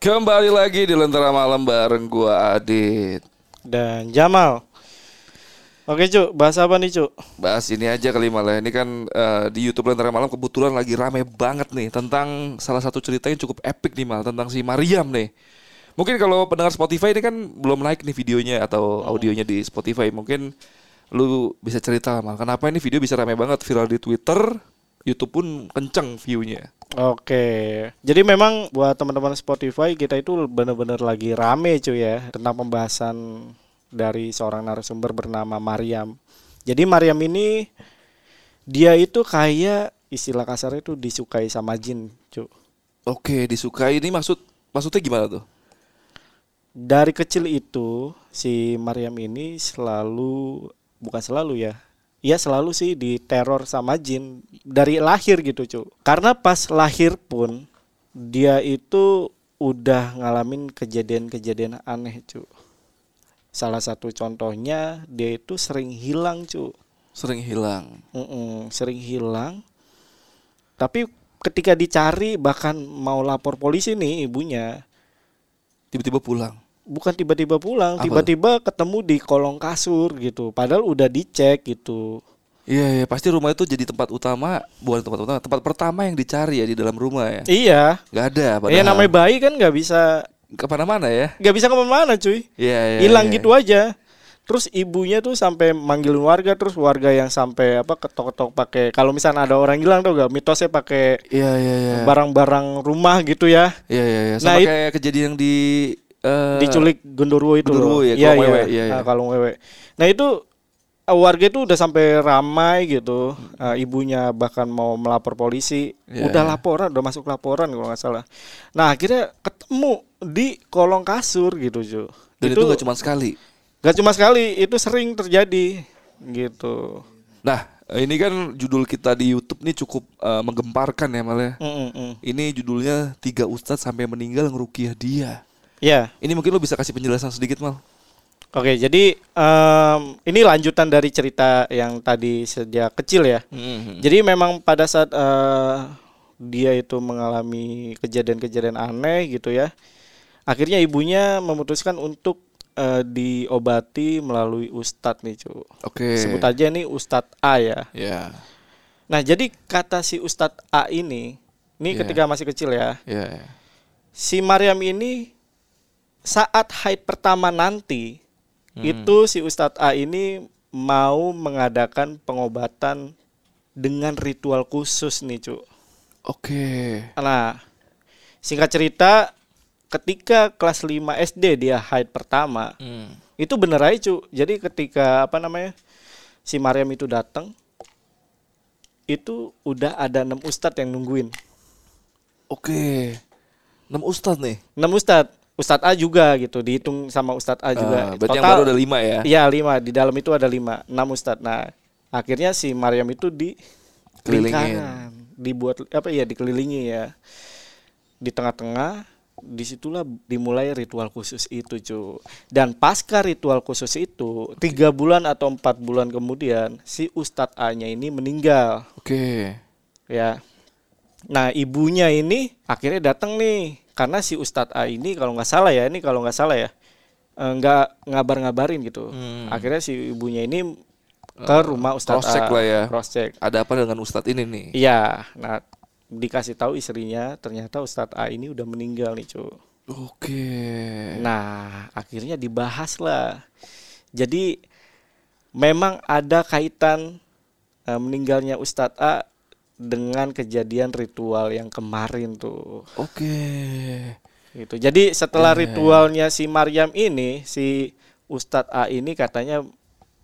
Kembali lagi di Lentera Malam bareng gua Adit. dan Jamal. Oke Cuk, bahas apa nih Cuk? Bahas ini aja kali malah. Ini kan eh, di YouTube Lentera Malam kebetulan lagi rame banget nih tentang salah satu cerita yang cukup epic nih mal tentang si Mariam nih. Mungkin kalau pendengar Spotify ini kan belum naik nih videonya atau audionya di Spotify. Mungkin lu bisa cerita mal kenapa ini video bisa rame banget viral di Twitter, YouTube pun kenceng view-nya. Oke, jadi memang buat teman-teman Spotify kita itu benar-benar lagi rame cuy ya tentang pembahasan dari seorang narasumber bernama Mariam. Jadi Mariam ini dia itu kayak istilah kasar itu disukai sama jin cuy. Oke, disukai ini maksud maksudnya gimana tuh? Dari kecil itu si Mariam ini selalu bukan selalu ya. Ia selalu sih diteror sama jin dari lahir gitu, cu. Karena pas lahir pun dia itu udah ngalamin kejadian-kejadian aneh, cu. Salah satu contohnya dia itu sering hilang, cu. Sering hilang. Mm-mm, sering hilang. Tapi ketika dicari bahkan mau lapor polisi nih ibunya, Tiba-tiba pulang. Bukan tiba-tiba pulang, tiba-tiba ketemu di kolong kasur gitu. Padahal udah dicek gitu. Iya, iya, pasti rumah itu jadi tempat utama, bukan tempat utama, tempat pertama yang dicari ya di dalam rumah ya. Iya. Gak ada, padahal. Ya namanya bayi kan nggak bisa ke mana-mana ya. nggak bisa ke mana-mana cuy. Iya, iya. Hilang iya. gitu aja. Terus ibunya tuh sampai manggilin warga terus warga yang sampai apa ketok-ketok pakai kalau misalnya ada orang hilang tuh gak mitosnya pakai Iya, iya, iya. barang-barang rumah gitu ya. Iya, iya, iya. Nah, Sama it- kayak kejadian yang di eh, Diculik genderuwo itu genderuwo loh. ya, iya. wewe, iya, iya. Nah, kalung wewe. Nah, itu eh, warga itu udah sampai ramai gitu. Eh, ibunya bahkan mau melapor polisi. Iya, udah iya. laporan, udah masuk laporan kalau nggak salah. Nah, akhirnya ketemu di kolong kasur gitu, cu. dan itu, gak cuma sekali. Gak cuma sekali, itu sering terjadi gitu. Nah, ini kan judul kita di YouTube nih cukup eh, menggemparkan ya malah. Mm, mm, mm. Ini judulnya tiga ustadz sampai meninggal ngerukiah dia. Ya, Ini mungkin lo bisa kasih penjelasan sedikit mal. oke. Jadi em, ini lanjutan dari cerita yang tadi sejak kecil ya. Jadi memang pada saat eh, dia itu mengalami kejadian-kejadian aneh gitu ya. Akhirnya ibunya memutuskan untuk eh, diobati melalui ustadz nih, cu. Oke. Sebut aja nih Ustadz A ya. Ya, Nah, jadi kata si Ustadz A ini, ini Iya. ketika masih kecil ya. ya. si Maryam ini saat haid pertama nanti itu si Ustadz A ini mau mengadakan pengobatan dengan ritual khusus nih cu. Oke. Nah singkat cerita ketika kelas 5 SD dia haid pertama Hmm. itu bener aja cu. Jadi ketika apa namanya si Maryam itu datang itu udah ada enam ustadz yang nungguin. Oke. Enam ustadz nih. enam ustadz Ustadz A juga gitu dihitung sama Ustadz A juga. Ah, berarti yang baru ada lima ya? iya lima. Di dalam itu ada lima enam Ustadz. Nah akhirnya si Maryam itu di lingkaran. Dibuat apa ya dikelilingi ya. Di tengah-tengah di situlah dimulai ritual khusus itu cu. Dan pasca ritual khusus itu tiga bulan atau empat bulan kemudian si Ustadz A nya ini meninggal. Oke. ya. Nah ibunya ini akhirnya datang nih karena si Ustadz A ini kalau nggak salah ya ini kalau nggak salah ya eh, nggak ngabar-ngabarin gitu. Hmm. Akhirnya si ibunya ini ke rumah Ustadz cross-check A. lah ya. Cross check. Ada apa dengan ustadz ini nih? Iya. Nah dikasih tahu istrinya ternyata Ustadz A ini udah meninggal nih cu. Oke. Nah akhirnya dibahas lah. Jadi memang ada kaitan eh, meninggalnya Ustadz A dengan kejadian ritual yang kemarin tuh. Oke. Gitu. Jadi setelah Eh. ritualnya si Maryam ini, si Ustadz A ini katanya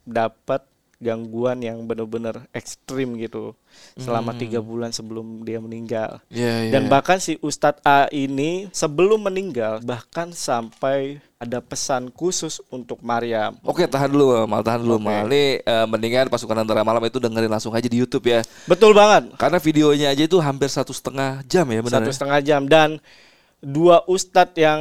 dapat gangguan yang benar-benar ekstrim gitu selama tiga bulan sebelum dia meninggal. Iya, iya. Dan bahkan si Ustadz A ini sebelum meninggal bahkan sampai ada pesan khusus untuk Maryam. Oke, tahan dulu, Mal. Tahan dulu, Oke. Mal. Ini eh, mendingan pasukan antara malam itu dengerin langsung aja di YouTube ya. Betul banget. Karena videonya aja itu hampir satu setengah jam ya, benar? Satu ya? setengah jam dan dua ustadz yang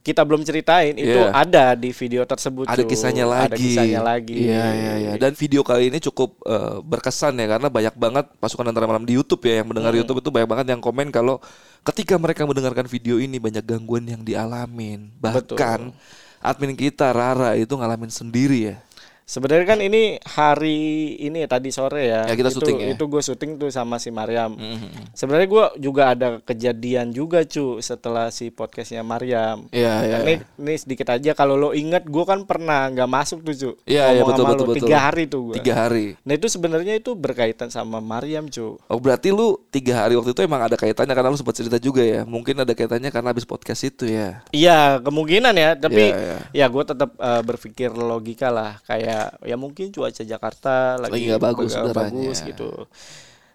kita belum ceritain itu Iya. ada di video tersebut. ada Cu. kisahnya lagi. Ada kisahnya lagi. Iya iya iya. Dan video kali ini cukup eh, berkesan ya karena banyak banget pasukan antara malam di YouTube ya yang mendengar YouTube itu banyak banget yang komen kalau ketika mereka mendengarkan video ini banyak gangguan yang dialamin. Bahkan admin kita Rara itu ngalamin sendiri ya. Sebenarnya kan ini hari ini ya, tadi sore ya. Ya, kita itu, syuting ya. Itu gue syuting tuh sama si Mariam. Sebenarnya gue juga ada kejadian juga cu setelah si podcastnya Mariam. Iya iya. Ini, ini sedikit aja kalau lo inget gue kan pernah nggak masuk tuh cu. Iya iya betul sama betul lo, betul. Tiga hari tuh gue. Tiga hari. Nah itu sebenarnya itu berkaitan sama Mariam cu. Oh berarti lu tiga hari waktu itu emang ada kaitannya karena lu sempat cerita juga ya. Mungkin ada kaitannya karena habis podcast itu ya. Iya kemungkinan ya, tapi Iya, iya. ya gue tetap eh, berpikir logika lah, kayak ya mungkin cuaca Jakarta lagi Lagi nggak bagus bagus gitu.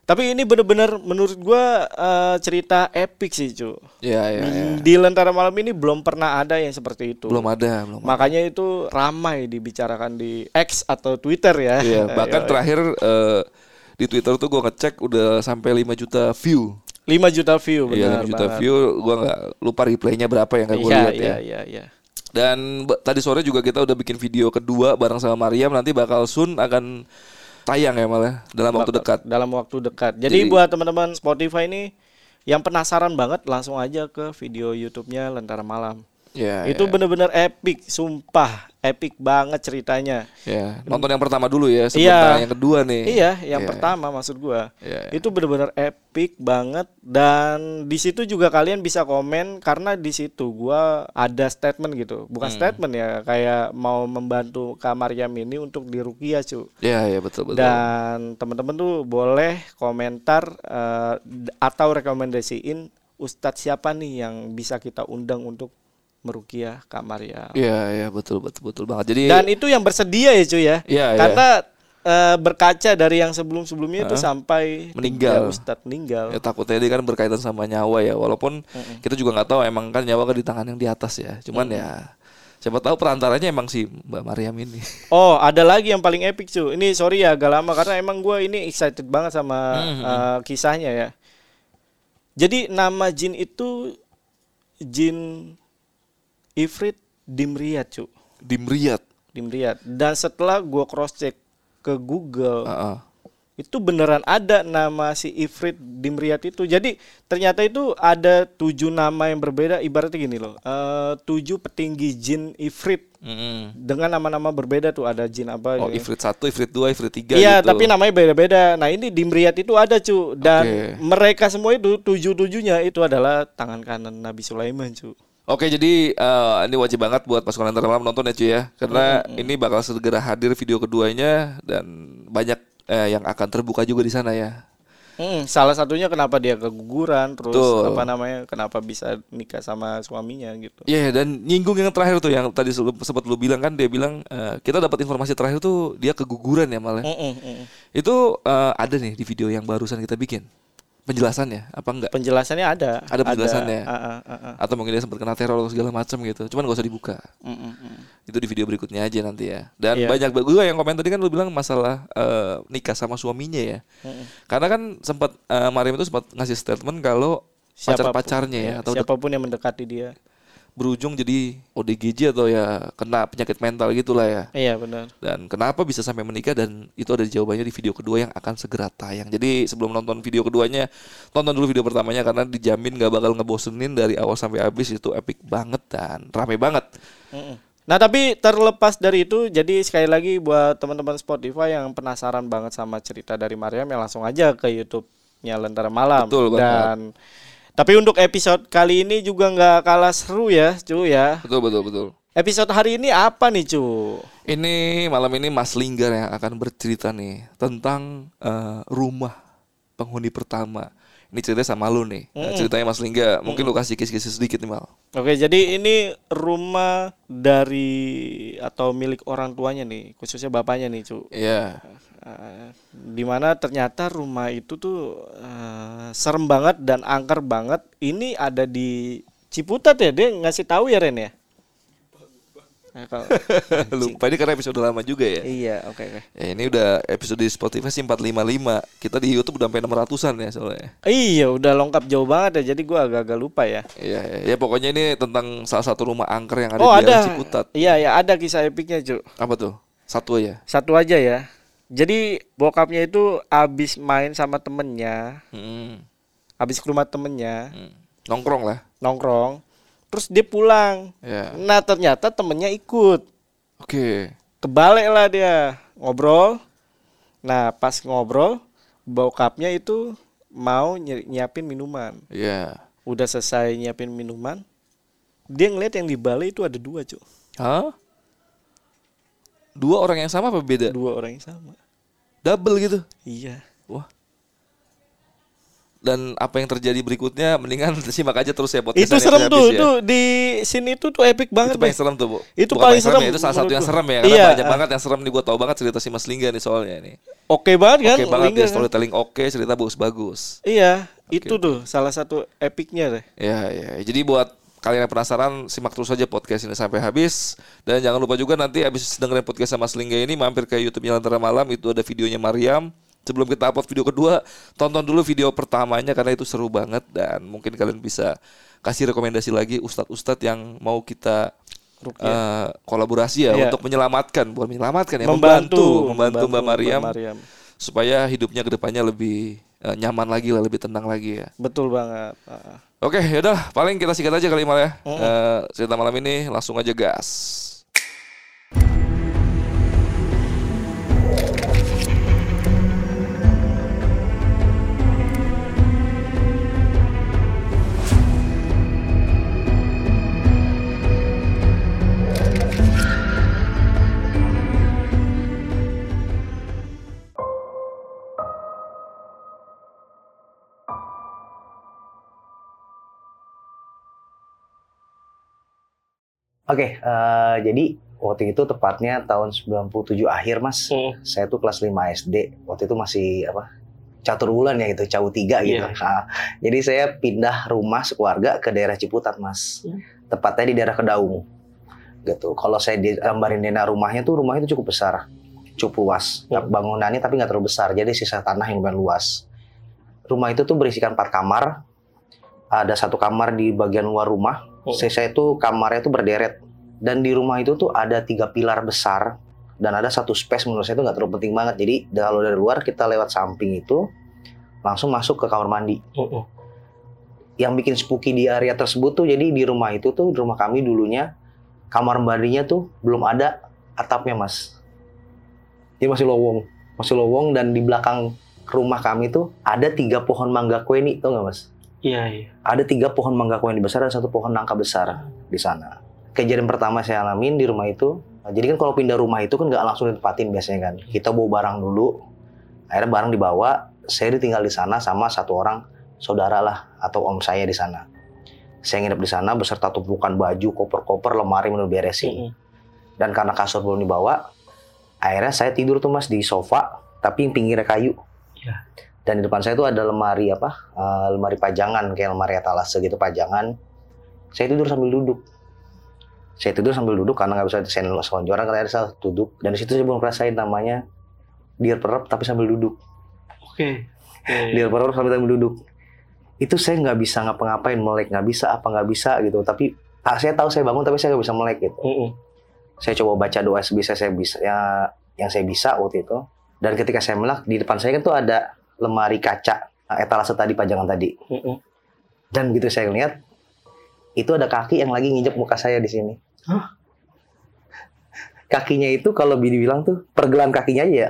Tapi ini bener-bener menurut gue eh, cerita epic sih cu. Iya iya. iya. Di Lentera Malam ini belum pernah ada yang seperti itu. Belum ada belum. Makanya itu ramai dibicarakan di X atau Twitter ya. Iya bahkan terakhir eh, di Twitter tuh gua ngecek udah sampai 5 juta view. 5 juta view Iya benar 5 juta banget. view gua nggak lupa replaynya berapa yang gak gue Iya lihat iya ya. iya iya. Dan tadi sore juga kita udah bikin video kedua bareng sama Mariam nanti bakal soon akan tayang ya malah dalam waktu dekat. dalam waktu dekat. Jadi, Jadi- buat teman-teman Spotify ini yang penasaran banget langsung aja ke video YouTube-nya Lentera Malam. Ya, itu ya. bener-bener epic, sumpah epic banget ceritanya. ya. Nonton yang pertama dulu ya Iya. tayang yang kedua nih. Iya, yang Iya. pertama maksud gua. Iya, iya. Itu bener-bener epic banget dan di situ juga kalian bisa komen karena di situ gua ada statement gitu. Bukan Hmm. statement ya, kayak mau membantu Kak Mariam ini untuk dirukiah, cu. Iya, iya betul betul. Dan teman-teman tuh boleh komentar d- atau rekomendasiin ustadz siapa nih yang bisa kita undang untuk merukiah Kak Maria. Iya, iya betul betul betul banget. Jadi Dan itu yang bersedia ya cuy ya. Iya, iya. Karena eh, berkaca dari yang sebelum-sebelumnya itu sampai Meninggal. tiga ustadz meninggal. ya takutnya dia kan berkaitan sama nyawa ya. Walaupun kita juga nggak tahu emang kan nyawa kan di tangan yang di atas ya. Cuman ya siapa tahu perantaranya emang si Mbak Mariam ini. Oh, ada lagi yang paling epic cuy. Ini sorry ya agak lama karena emang gue ini excited banget sama eh, kisahnya ya. Jadi nama jin itu jin Ifrit Dimriyat cu. Dimriat. Dimriyat. Dan setelah gue cross check ke Google Heeh. itu beneran ada nama si Ifrit Dimriyat itu. Jadi ternyata itu ada tujuh nama yang berbeda. Ibaratnya gini loh, eh, tujuh petinggi jin Ifrit Mm-mm. dengan nama-nama berbeda tuh ada jin apa? Oh, ya. Ifrit 1, Ifrit 2, Ifrit 3 Iya, gitu. tapi namanya beda-beda. Nah ini Dimriyat itu ada cu dan Oke. mereka semua itu tujuh tujuhnya itu adalah tangan kanan Nabi Sulaiman cu. Oke, jadi eh, ini wajib banget buat pasukan antar malam nonton ya cuy ya. Karena ini bakal segera hadir video keduanya dan banyak eh, yang akan terbuka juga di sana ya. Hmm, salah satunya kenapa dia keguguran, terus Betul. apa namanya, kenapa bisa nikah sama suaminya gitu. Iya dan nyinggung yang terakhir tuh yang tadi sempat lu bilang kan dia bilang eh, kita dapat informasi terakhir tuh dia keguguran ya malah. Mm-mm, mm-mm. Itu eh, ada nih di video yang barusan kita bikin. Penjelasannya apa enggak? Penjelasannya ada. Ada penjelasannya. Ah, ah, ah, ah. Atau mungkin dia sempat kena teror atau segala macam gitu. Cuman gak usah dibuka. Mm, mm, mm. Itu di video berikutnya aja nanti ya. Dan Iya. banyak juga yang komen tadi kan lu bilang masalah eh, nikah sama suaminya ya. Mm-mm. Karena kan sempat eh, Mariam itu sempat ngasih statement kalau pacar-pacarnya ya atau siapa pun yang mendekati dia. Berujung jadi ODGJ atau ya kena penyakit mental gitulah ya. Iya benar. Dan kenapa bisa sampai menikah dan itu ada jawabannya di video kedua yang akan segera tayang. Jadi sebelum nonton video keduanya, tonton dulu video pertamanya karena dijamin gak bakal ngebosenin dari awal sampai habis itu epic banget dan rame banget. Mm-mm. Nah tapi terlepas dari itu, jadi sekali lagi buat teman-teman Spotify yang penasaran banget sama cerita dari Mariam, ya langsung aja ke YouTube-nya Lentera Malam. Betul banget. Dan tapi untuk episode kali ini juga nggak kalah seru ya, cu ya. Betul betul betul. Episode hari ini apa nih, cu? Ini malam ini Mas Linggar yang akan bercerita nih tentang eh, rumah penghuni pertama. Ini ceritanya sama lu nih. Nah, ceritanya Mas Lingga. Mungkin lu kasih kisah-kisah sedikit nih Mal. Oke, jadi ini rumah dari atau milik orang tuanya nih, khususnya bapaknya nih, cu. Iya. Eh, di mana ternyata rumah itu tuh eh, serem banget dan angker banget. Ini ada di Ciputat ya, dia ngasih tahu ya Ren ya. Nah, kalau- Lupa ini karena episode lama juga ya. iya, oke oke. Ya ini udah episode di Spotify sih 455. Kita di YouTube udah sampai 600-an ya soalnya. Iya, udah lengkap jauh banget ya. Jadi gua agak-agak lupa ya. Iya, ya, ya pokoknya ini tentang salah satu rumah angker yang ada oh, di ada. Ciputat. Iya, ya ada kisah epiknya, Cuk. Apa tuh? Satu aja. Satu aja ya. Jadi bokapnya itu abis main sama temennya, Hmm. abis ke rumah temennya, Hmm. Nongkrong lah. nongkrong. Terus dia pulang. Ya. Nah ternyata temennya ikut. Oke. Kebalik lah dia ngobrol. Nah pas ngobrol, bokapnya itu mau nyi- nyiapin minuman. Iya. Udah selesai nyiapin minuman, dia ngeliat yang di balai itu ada dua cuy. Hah? Dua orang yang sama apa beda? Dua orang yang sama. Double gitu. Iya. Dan apa yang terjadi berikutnya mendingan simak aja terus ya podcast Itu serem tuh, itu di sini tuh tuh epic banget. itu paling serem tuh, Bu. Itu Bukan paling serem ya, itu salah satu yang serem ya karena Iya. banyak banget yang serem nih gua tahu banget cerita si Mas Lingga nih soalnya nih. Oke banget kan? Oke banget Lingga ya kan? storytelling oke, cerita bagus-bagus. Iya, itu tuh salah satu epicnya deh. Ya, ya. Jadi buat kalian yang penasaran simak terus aja podcast ini sampai habis dan jangan lupa juga nanti habis dengerin podcast sama Mas Lingga ini mampir ke YouTube Lentera Malam itu ada videonya Mariam. Sebelum kita upload video kedua, tonton dulu video pertamanya karena itu seru banget dan mungkin kalian bisa kasih rekomendasi lagi ustadz-ustadz yang mau kita eh, kolaborasi ya Iya. untuk menyelamatkan, bukan menyelamatkan ya, Membantu, membantu, membantu Mbak Mariam, Mariam. supaya hidupnya ke depannya lebih eh, nyaman lagi lah, lebih tenang lagi ya. Betul banget. Ah. Oke, yaudah paling kita singkat aja kali Mal ya. Eh, cerita malam ini langsung aja gas. Oke, eh, jadi waktu itu tepatnya tahun 97 akhir, Mas. Hmm. Saya tuh kelas 5 SD. Waktu itu masih apa? Catur bulan ya gitu, cawu tiga gitu. Iya. Nah, jadi saya pindah rumah sekeluarga ke daerah Ciputat, Mas. Hmm. Tepatnya di daerah Kedaung. Gitu. Kalau saya gambarin dena rumahnya tuh rumahnya itu cukup besar. Cukup luas. Hmm. Bangunannya tapi nggak terlalu besar. Jadi sisa tanah yang lumayan luas. Rumah itu tuh berisikan empat kamar. Ada satu kamar di bagian luar rumah. Hmm. Sisa itu kamarnya itu berderet. Dan di rumah itu tuh ada tiga pilar besar dan ada satu space menurut saya itu nggak terlalu penting banget. Jadi kalau dari luar kita lewat samping itu langsung masuk ke kamar mandi. Yang bikin spooky di area tersebut tuh jadi di rumah itu tuh di rumah kami dulunya kamar mandinya tuh belum ada atapnya mas. Jadi masih lowong, masih lowong dan di belakang rumah kami tuh ada tiga pohon mangga kweni tuh nggak mas? Iya, iya. ada tiga pohon mangga kweni besar dan satu pohon nangka besar di sana. Kejadian pertama saya alamin di rumah itu, nah, jadi kan kalau pindah rumah itu kan nggak langsung ditempatin biasanya kan. Kita bawa barang dulu, akhirnya barang dibawa, saya ditinggal di sana sama satu orang saudara lah atau om saya di sana. Saya nginep di sana beserta tumpukan baju, koper-koper, lemari menurut beresin. Dan karena kasur belum dibawa, akhirnya saya tidur tuh mas di sofa, tapi yang pinggirnya kayu. Iya. Dan di depan saya tuh ada lemari apa? eh, lemari pajangan kayak lemari etalase gitu pajangan. Saya tidur sambil duduk. Saya tidur sambil duduk karena nggak bisa saya selonjoran karena saya duduk. Dan di situ saya belum rasain namanya dear perep tapi sambil duduk. Oke. Dear perep sambil sambil duduk. Itu saya nggak bisa ngapa-ngapain melek nggak bisa apa nggak bisa gitu. Tapi ah, saya tahu saya bangun tapi saya nggak bisa melek gitu. Saya coba baca doa sebisa saya bisa ya yang saya bisa waktu itu. Dan ketika saya melek di depan saya kan tuh ada lemari kaca eh, etalase tadi pajangan tadi. Dan gitu saya lihat itu ada kaki yang lagi nginjek muka saya di sini. Hah? Kakinya itu kalau dibilang tuh pergelangan kakinya aja ya.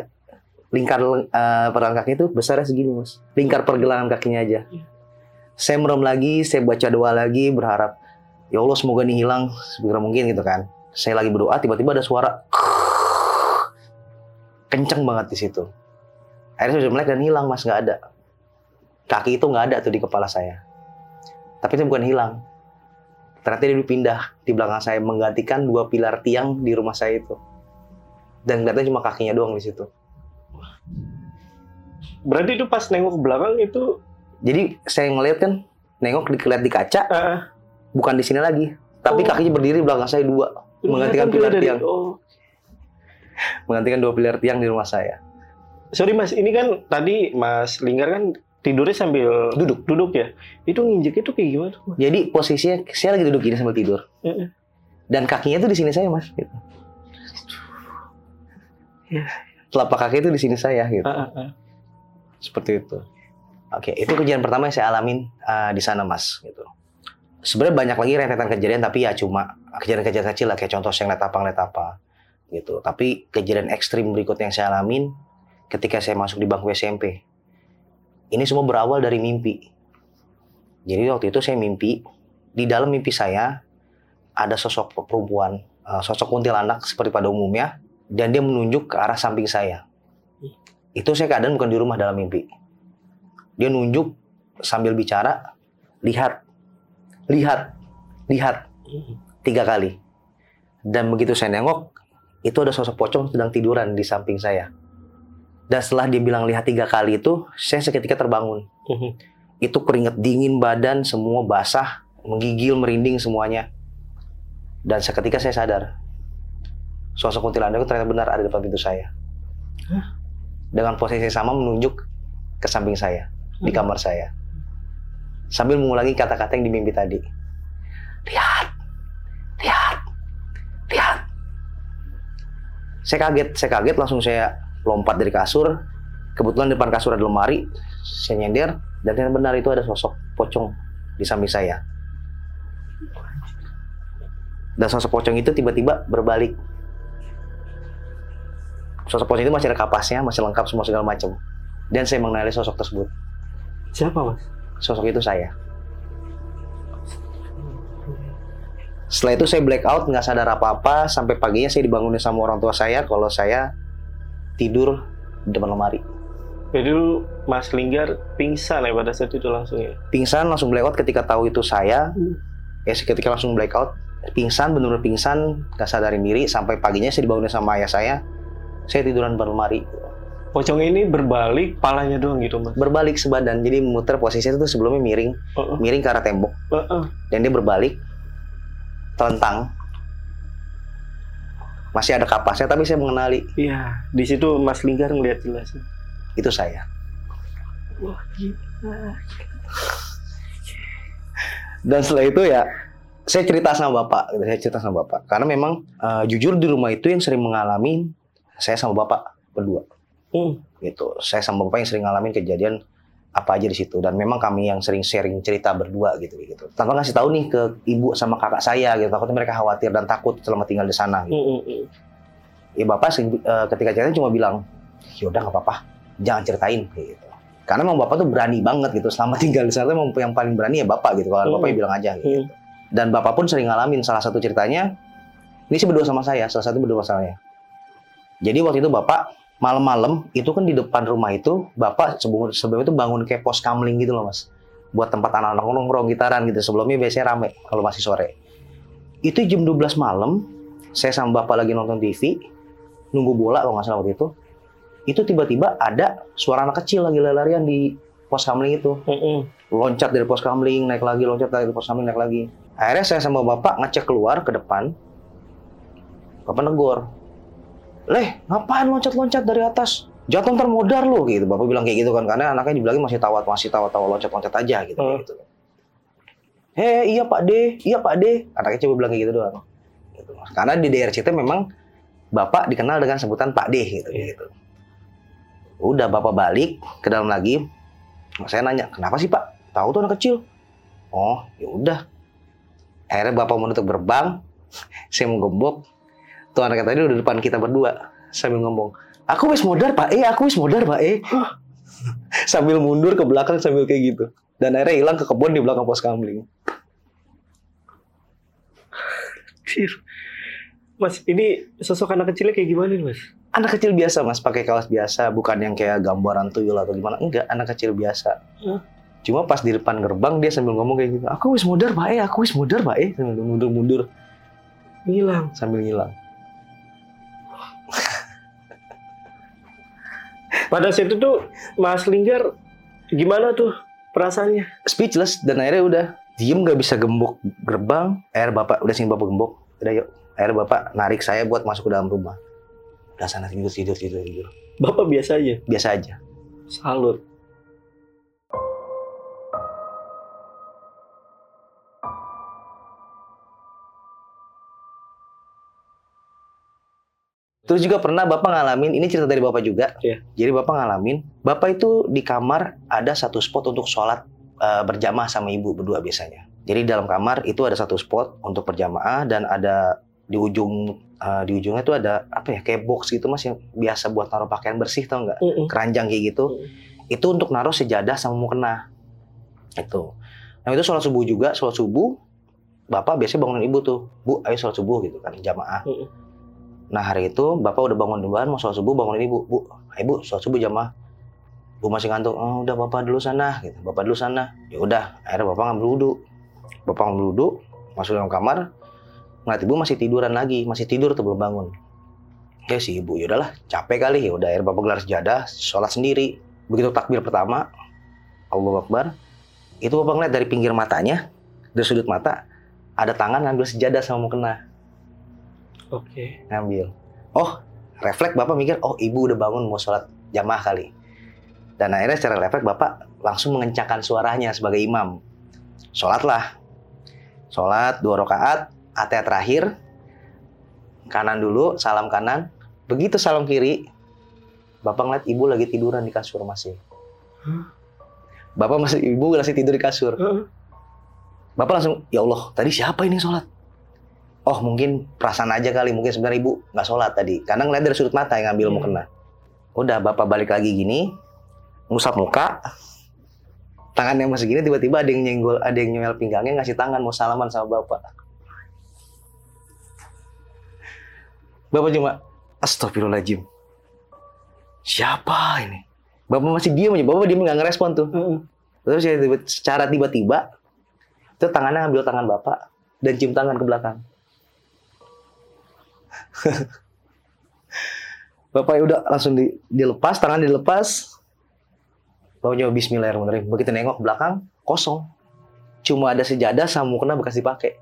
Lingkar eh, pergelangan kakinya itu besarnya segini, Mas. Lingkar pergelangan kakinya aja. Saya merem lagi, saya baca doa lagi berharap ya Allah semoga ini hilang segera mungkin gitu kan. Saya lagi berdoa tiba-tiba ada suara kenceng banget di situ. Akhirnya saya sudah melek dan hilang mas nggak ada. Kaki itu nggak ada tuh di kepala saya. Tapi itu bukan hilang. Ternyata dia dipindah di belakang saya menggantikan dua pilar tiang di rumah saya itu. Dan kelihatannya cuma kakinya doang di situ. Berarti itu pas nengok ke belakang itu Jadi saya ngeliat kan, nengok dikeliat di kaca, ah, bukan di sini lagi. Tapi Oh. kakinya berdiri di belakang saya dua. Menggantikan pilar tiang. Oh. Menggantikan dua pilar tiang di rumah saya. Sorry Mas, ini kan tadi Mas Linggar kan tidurnya sambil Duduk. duduk ya. Itu nginjek itu kayak gimana? Mas? Jadi posisinya saya lagi duduk gini sambil tidur. Heeh. Dan kakinya tuh di sini saya, Mas. Gitu. Ya. Telapak kaki itu di sini saya gitu. Ah. Seperti itu. Oke, itu kejadian pertama yang saya alamin uh, di sana, Mas. Gitu. Sebenarnya banyak lagi rentetan kejadian, tapi ya cuma kejadian-kejadian kecil lah, kayak contoh yang lihat apa ngeliat apa, gitu. Tapi kejadian ekstrim berikutnya yang saya alamin ketika saya masuk di bangku SMP. Ini semua berawal dari mimpi. Jadi waktu itu saya mimpi, di dalam mimpi saya ada sosok perempuan, uh, sosok kuntilanak seperti pada umumnya, dan dia menunjuk ke arah samping saya. Itu saya keadaan bukan di rumah dalam mimpi. Dia nunjuk sambil bicara, lihat, lihat, lihat, tiga kali. Dan begitu saya nengok, itu ada sosok pocong sedang tiduran di samping saya. Dan setelah dia bilang lihat tiga kali itu, saya seketika terbangun. Mhm. Itu keringet dingin badan, semua basah, menggigil, merinding semuanya. Dan seketika saya sadar, sosok kuntilanak itu ternyata benar ada di depan pintu saya. Dengan posisi yang sama menunjuk ke samping saya, di Hmm. kamar saya. Sambil mengulangi kata-kata yang di mimpi tadi. Lihat, lihat, lihat. Saya kaget, saya kaget langsung saya lompat dari kasur. Kebetulan depan kasur ada lemari, saya nyender dan ternyata benar itu ada sosok pocong di samping saya. Dan sosok pocong itu tiba-tiba berbalik. Sosok pocong itu masih ada kapasnya, masih lengkap semua segala macam. Dan saya mengenali sosok tersebut. Siapa Mas? Sosok itu saya. Setelah itu saya blackout, nggak sadar apa-apa. Sampai paginya saya dibangunin sama orang tua saya kalau saya tidur di depan lemari. Jadi lu Mas Linggar pingsan ya pada saat itu langsung ya. Pingsan langsung blackout ketika tahu itu saya. Ya ketika langsung blackout. Pingsan, benar-benar pingsan, nggak sadarin diri. Sampai paginya saya dibangunin sama ayah saya. Saya tiduran di depan lemari. Pocong ini berbalik palanya doang gitu Mas. Berbalik sebadan, jadi muter posisinya itu sebelumnya miring. Heeh. Miring ke arah tembok. Heeh. dan dia berbalik telentang masih ada kapasnya tapi saya mengenali Iya, di situ Mas Linggar ngeliat jelas. itu saya Wah, gila. dan setelah itu ya saya cerita sama bapak gitu. saya cerita sama bapak karena memang eh, jujur di rumah itu yang sering mengalami saya sama bapak berdua Hmm. gitu saya sama bapak yang sering ngalamin kejadian apa aja di situ. Dan memang kami yang sering sharing cerita berdua gitu gitu. Tanpa ngasih tahu nih ke ibu sama kakak saya gitu. Takutnya mereka khawatir dan takut selama tinggal di sana gitu. Hmm, hmm, hmm. ya bapak sering, eh, ketika cerita cuma bilang yaudah nggak apa-apa. Jangan ceritain kayak gitu. Karena emang bapak tuh berani banget gitu. Selama tinggal di sana emang yang paling berani ya bapak gitu. Kalau ada bapak ya bilang aja gitu. Hmm. dan bapak pun sering ngalamin salah satu ceritanya ini sih berdua sama saya salah satu berdua sama saya. Jadi waktu itu bapak malam-malam itu kan di depan rumah itu bapak sebelum sebelum itu bangun kayak pos kamling gitu loh mas. Buat tempat anak-anak nongkrong gitaran gitu. Sebelumnya biasanya rame kalau masih sore. Itu jam 12 malam saya sama bapak lagi nonton TV nunggu bola kalau nggak salah waktu itu. Itu tiba-tiba ada suara anak kecil lagi lari-larian di pos kamling itu. Hmm, hmm. loncat dari pos kamling naik lagi loncat dari pos kamling naik lagi. Akhirnya saya sama bapak ngecek keluar ke depan bapak negor leh ngapain loncat-loncat dari atas? Jatuh ntar modar lo gitu. Bapak bilang kayak gitu kan karena anaknya di belakang masih tawa masih tawa-tawa loncat-loncat aja gitu. Hmm. gitu. Heh iya pak D iya pak D. Anaknya coba bilang kayak gitu doang. Gitu. karena di daerah Cite memang bapak dikenal dengan sebutan Pak D gitu gitu. Udah bapak balik ke dalam lagi saya nanya kenapa sih pak? Tahu tuh anak kecil? Oh ya udah. Akhirnya bapak menutup gerbang saya mau gembok tuh anak tadi udah depan kita berdua sambil ngomong aku wis modar pak eh aku wis modar pak eh sambil mundur ke belakang sambil kayak gitu. Dan akhirnya hilang ke kebun di belakang pos kamling. Mas, ini sosok anak kecilnya kayak gimana nih, Mas? anak kecil biasa mas pakai kaos biasa bukan yang kayak gambaran tuyul atau gimana. Enggak anak kecil biasa. Cuma pas di depan gerbang dia sambil ngomong kayak gitu aku wis modar pak eh aku wis modar pak eh sambil mundur mundur Hilang. sambil ngilang Pada saat itu tuh Mas Linggar gimana tuh perasaannya? speechless dan akhirnya udah diem nggak bisa gembok gerbang akhirnya bapak udah sini bapak gembok udah yuk akhirnya bapak narik saya buat masuk ke dalam rumah udah sana tidur tidur tidur tidur Bapak biasa aja. biasa aja Salut. Terus juga pernah Bapak ngalamin, ini cerita dari Bapak juga. Iya. Jadi Bapak ngalamin, Bapak itu di kamar ada satu spot untuk sholat eh, berjamaah sama Ibu berdua biasanya. Jadi dalam kamar itu ada satu spot untuk berjamaah dan ada di ujung eh, di ujungnya itu ada apa ya kayak box gitu mas yang biasa buat taruh pakaian bersih tau nggak? Keranjang kayak gitu. Itu untuk naruh sejadah sama mukena. Itu. Nah itu sholat subuh juga, sholat subuh. Bapak biasanya bangunin ibu tuh, bu ayo sholat subuh gitu kan, jamaah. Mm-mm. Nah hari itu bapak udah bangun duluan mau sholat subuh bangunin ibu, bu, ayo bu sholat subuh jamaah. Bu masih ngantuk, oh, udah bapak dulu sana, gitu. Bapak dulu sana. Ya udah, akhirnya bapak ngambil wudhu. Bapak ngambil wudhu, masuk dalam kamar, ngeliat ibu masih tiduran lagi, masih tidur tuh belum bangun. Ya si ibu, ya udahlah, capek kali ya udah. Akhirnya bapak gelar sejadah, sholat sendiri. Begitu takbir pertama, Allah Akbar, itu bapak ngeliat dari pinggir matanya, dari sudut mata, ada tangan ngambil sejadah sama mukena Oke. ngambil. Oh, refleks Bapak mikir, oh ibu udah bangun mau sholat jamaah kali. Dan akhirnya secara refleks Bapak langsung mengencangkan suaranya sebagai imam. Sholatlah. Sholat dua rakaat, ataya terakhir, kanan dulu, salam kanan. Begitu salam kiri, Bapak ngeliat ibu lagi tiduran di kasur masih. Bapak masih, ibu masih tidur di kasur. Bapak langsung, ya Allah, tadi siapa ini sholat? Oh mungkin perasaan aja kali, mungkin sebenarnya ibu nggak sholat tadi. Karena ngeliat dari sudut mata yang ngambil Hmm. mau kena. Udah bapak balik lagi gini, ngusap muka, tangannya masih gini, tiba-tiba ada yang nyenggol, ada yang nyemel pinggangnya ngasih tangan mau salaman sama bapak. Bapak cuma, astagfirullahaladzim. Siapa ini? Bapak masih diam aja, bapak diam nggak ngerespon tuh. Terus ya tiba- secara tiba-tiba itu tangannya ngambil tangan bapak dan cium tangan ke belakang. bapak ya udah langsung di, dilepas, tangan dilepas. Bapak nyoba Bismillahirrahmanirrahim. Begitu nengok belakang, kosong. Cuma ada sejadah sama mukena bekas dipakai.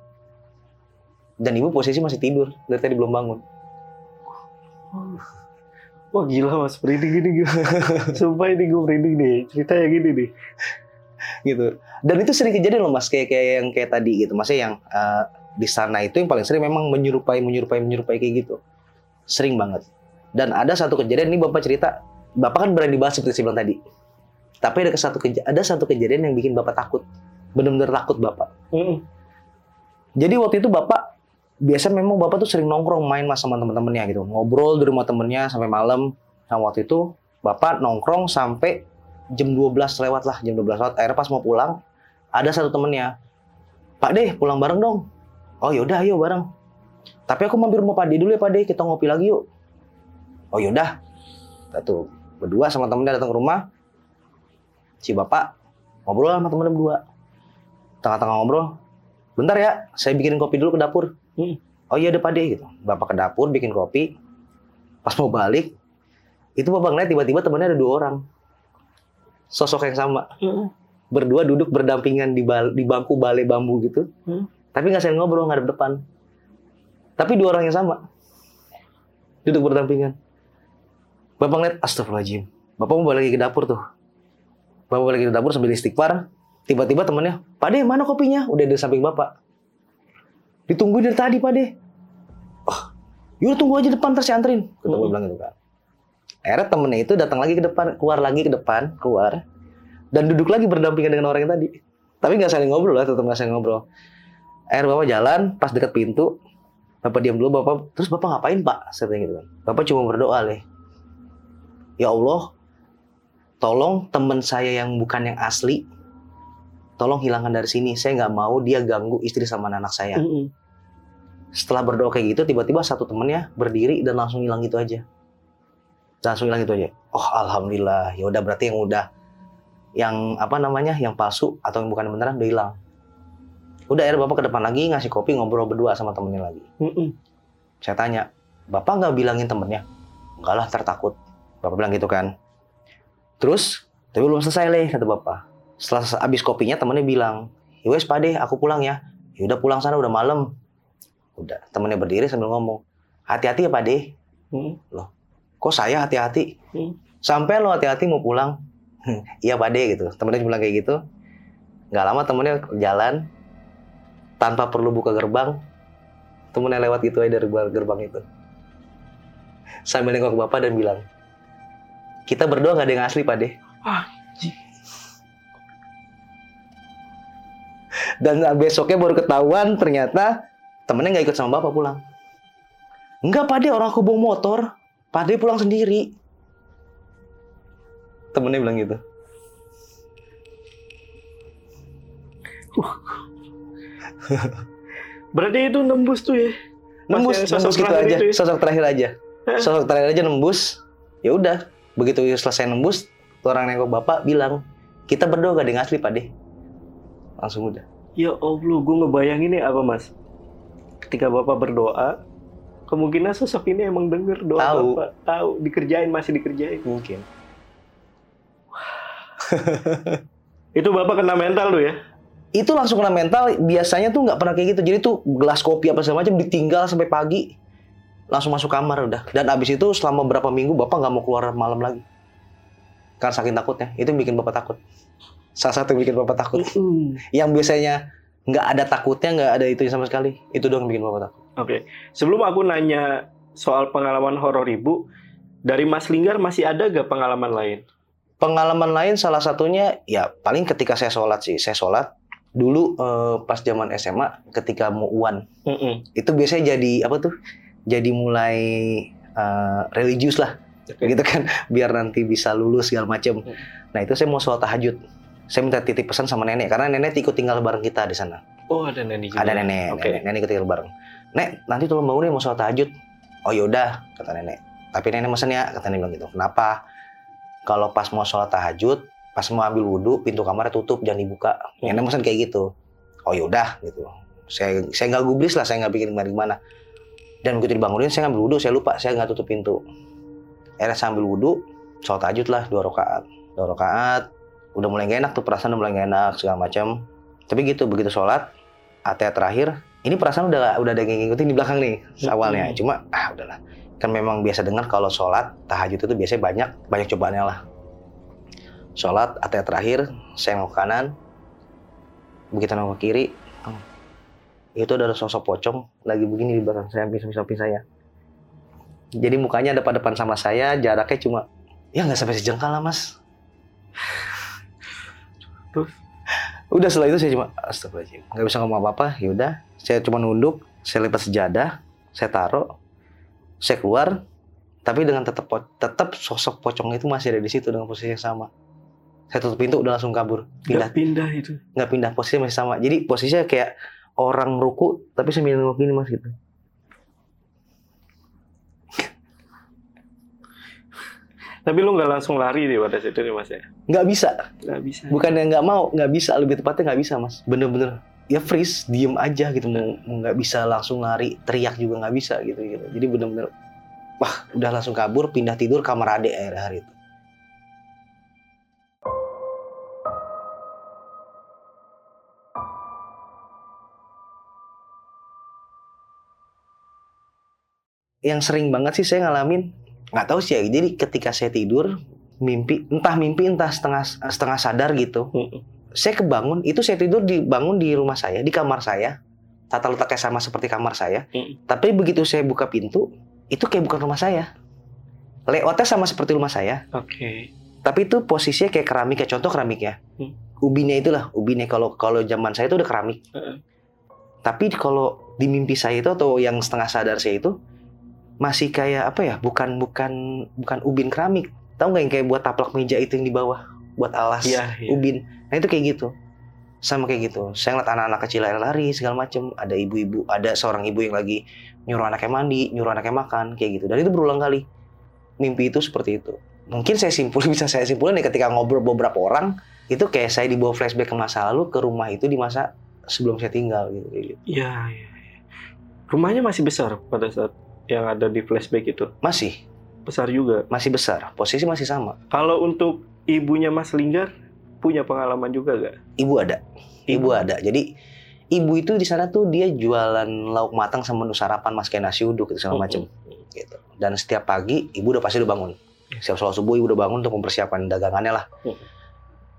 Dan ibu posisi masih tidur, dari tadi belum bangun. Wah gila mas, merinding gini gue. Sumpah ini gue merinding nih, ceritanya gini nih. gitu. Dan itu sering kejadian loh mas, kayak kayak yang kayak tadi gitu. Maksudnya yang eh, di sana itu yang paling sering memang menyerupai, menyerupai, menyerupai kayak gitu. Sering banget. Dan ada satu kejadian ini bapak cerita, bapak kan berani bahas seperti saya bilang tadi. Tapi ada satu ada satu kejadian yang bikin bapak takut, benar-benar takut bapak. Jadi waktu itu bapak biasa memang bapak tuh sering nongkrong main mas sama teman-temannya gitu, ngobrol di rumah temennya sampai malam. Nah waktu itu bapak nongkrong sampai jam 12 lewat lah, jam 12 lewat. Akhirnya pas mau pulang, ada satu temennya, Pak deh pulang bareng dong. Oh yaudah ayo bareng. Tapi aku mampir rumah Pak D dulu ya Pak D, kita ngopi lagi yuk. Oh yaudah. Kita tuh berdua sama temennya datang ke rumah. Si bapak ngobrol sama temennya berdua. Tengah-tengah ngobrol, bentar ya, saya bikinin kopi dulu ke dapur. Hmm. Oh iya Pak D gitu. Bapak ke dapur bikin kopi. Pas mau balik, itu bapak ngeliat tiba-tiba temennya ada dua orang. Sosok yang sama berdua duduk berdampingan di, bal- di bangku balai bambu gitu. Hmm. Tapi nggak saling ngobrol ngadep depan. Tapi dua orang yang sama. Duduk berdampingan. Bapak ngeliat, astagfirullahaladzim. Bapak mau balik lagi ke dapur tuh. Bapak balik lagi ke dapur sambil istighfar. Tiba-tiba temannya, Pak De, mana kopinya? Udah di samping Bapak. Ditungguin dari tadi, Pak De. Oh, yaudah tunggu aja depan, ntar saya anterin. Kita Hmm. bilang gitu kan. Akhirnya temennya itu datang lagi ke depan, keluar lagi ke depan, keluar dan duduk lagi berdampingan dengan orang yang tadi. Tapi nggak saling ngobrol lah, tetap nggak saling ngobrol. Akhirnya bapak jalan, pas dekat pintu, bapak diam dulu, bapak terus bapak ngapain pak? Saya gitu kan. Bapak cuma berdoa leh. Ya Allah, tolong teman saya yang bukan yang asli, tolong hilangkan dari sini. Saya nggak mau dia ganggu istri sama anak saya. Setelah berdoa kayak gitu, tiba-tiba satu temennya berdiri dan langsung hilang gitu aja. Langsung hilang gitu aja. Oh alhamdulillah, ya udah berarti yang udah yang apa namanya yang palsu atau yang bukan beneran udah hilang. Udah akhirnya bapak ke depan lagi ngasih kopi ngobrol berdua sama temennya lagi. Saya tanya, bapak nggak bilangin temennya? Enggak lah, tertakut. Bapak bilang gitu kan. Terus, tapi belum selesai leh kata bapak. Setelah habis kopinya temennya bilang, ya wes pade aku pulang ya. Ya udah pulang sana udah malam. udah temennya berdiri sambil ngomong hati-hati ya Pak De Hmm. kok saya hati-hati Hmm. sampai lo hati-hati mau pulang iya Pak De gitu temennya bilang kayak gitu nggak lama temennya jalan tanpa perlu buka gerbang temennya lewat gitu aja dari luar gerbang itu. Sambil nengok bapak dan bilang kita berdua nggak ada yang asli Pak De Anjing. dan besoknya baru ketahuan ternyata temennya nggak ikut sama bapak pulang. Enggak Pak De orang aku bawa motor. Pak De pulang sendiri. Temennya bilang gitu Berarti itu nembus tuh ya. nembus nembus sosok gitu aja itu ya? sosok terakhir aja sosok terakhir aja nembus ya udah begitu selesai nembus orang nengok bapak bilang kita berdua gak ada yang asli Pak De langsung udah Ya Allah, gue ngebayangin nih apa mas? Ketika bapak berdoa, kemungkinan sosok ini emang denger doa Tahu. bapak. Tahu, dikerjain masih dikerjain. mungkin Itu bapak kena mental tuh ya? Itu langsung kena mental biasanya tuh nggak pernah kayak gitu. Jadi tuh gelas kopi apa segala macam ditinggal sampai pagi. Langsung masuk kamar udah. Dan abis itu selama berapa minggu bapak nggak mau keluar malam lagi. Karena saking takutnya. Itu bikin bapak takut. Salah satu bikin bapak takut. Mm-mm. yang biasanya nggak ada takutnya nggak ada itu sama sekali. Itu doang bikin bapak takut. Oke, sebelum aku nanya soal pengalaman horor ibu, dari Mas Linggar masih ada gak pengalaman lain? pengalaman lain salah satunya ya paling ketika saya sholat sih. Saya sholat dulu eh, pas zaman SMA ketika mau uan Mm-mm. itu biasanya jadi apa tuh jadi mulai eh, religius lah Oke. gitu kan biar nanti bisa lulus segala macam Hmm. nah itu saya mau sholat tahajud saya minta titip pesan sama nenek karena nenek ikut tinggal bareng kita di sana Oh ada nenek juga. ada nenek, Oke. nenek nenek ikut tinggal bareng nek nanti tolong bangunin mau sholat tahajud oh yaudah kata nenek tapi nenek mesen ya kata nenek bilang gitu kenapa kalau pas mau sholat tahajud pas mau ambil wudhu pintu kamarnya tutup jangan dibuka. Hmm. nenek mesen kayak gitu. Oh yaudah gitu. Saya saya nggak gubris lah saya nggak bikin gimana gimana. Dan begitu dibangunin saya ngambil wudhu saya lupa saya nggak tutup pintu. Akhirnya saya ambil wudhu sholat tahajud lah dua rakaat. Dua rakaat udah mulai gak enak tuh perasaan udah mulai gak enak segala macam. Tapi gitu begitu sholat ATA terakhir ini perasaan udah udah ada yang ngikutin di belakang nih awalnya. Hmm. cuma ah udahlah. Kan memang biasa dengar kalau sholat tahajud itu biasanya banyak banyak cobaannya lah sholat ATA terakhir saya nengok kanan. Begitu nengok kiri. Itu ada sosok pocong lagi begini di belakang saya samping saya. Jadi mukanya depan-depan sama saya jaraknya cuma ya nggak sampai sejengkal lah mas. Terus? udah setelah itu saya cuma astagfirullahaladzim nggak bisa ngomong apa-apa. Yaudah saya cuma nunduk saya lipat sejadah saya taruh saya keluar. Tapi dengan tetap tetap sosok pocong itu masih ada di situ dengan posisi yang sama saya tutup pintu udah langsung kabur. Pindah Nggak pindah. itu. nggak pindah posisinya masih sama. Jadi posisinya kayak orang ruku tapi sambil nengok gini mas gitu. Tapi lu nggak langsung lari deh pada situ nih mas ya? nggak bisa. Nggak bisa. bukannya nggak mau nggak bisa. Lebih tepatnya nggak bisa mas. Bener-bener. Ya freeze diem aja gitu. Nggak bisa langsung lari. Teriak juga nggak bisa gitu gitu. Jadi bener-bener wah udah langsung kabur pindah tidur kamar adek akhir hari itu yang sering banget sih saya ngalamin nggak tahu sih ya. Jadi ketika saya tidur mimpi entah mimpi entah setengah setengah sadar gitu. Saya kebangun itu saya tidur dibangun di rumah saya di kamar saya. Tata letaknya sama seperti kamar saya. Mm. tapi begitu saya buka pintu itu kayak bukan rumah saya. Layoutnya sama seperti rumah saya. Oke. tapi itu posisinya kayak keramik ya. Contoh keramik ya. Hmm. ubinnya itulah ubinnya. Kalau kalau zaman saya itu udah keramik. Heeh. tapi kalau di mimpi saya itu atau yang setengah sadar saya itu masih kayak apa ya bukan bukan bukan ubin keramik tahu nggak yang kayak buat taplak meja itu yang di bawah buat alas Iya, iya. ubin nah itu kayak gitu sama kayak gitu saya ngeliat anak-anak kecil lari segala macem ada ibu-ibu ada seorang ibu yang lagi nyuruh anaknya mandi nyuruh anaknya makan kayak gitu dan itu berulang kali mimpi itu seperti itu mungkin saya simpul bisa saya simpulin nih ketika ngobrol beberapa orang itu kayak saya dibawa flashback ke masa lalu ke rumah itu di masa sebelum saya tinggal gitu. Iya, iya. iya. Rumahnya masih besar pada saat yang ada di flashback itu. masih. Besar juga. masih besar. Posisi masih sama. Kalau untuk ibunya Mas Linggar punya pengalaman juga gak? ibu ada. Ibu ada. Jadi ibu itu di sana tuh dia jualan lauk matang sama menu sarapan mas kayak nasi uduk gitu segala macem. gitu. Dan setiap pagi ibu udah pasti udah bangun. Setiap sholat subuh ibu udah bangun untuk mempersiapkan dagangannya lah.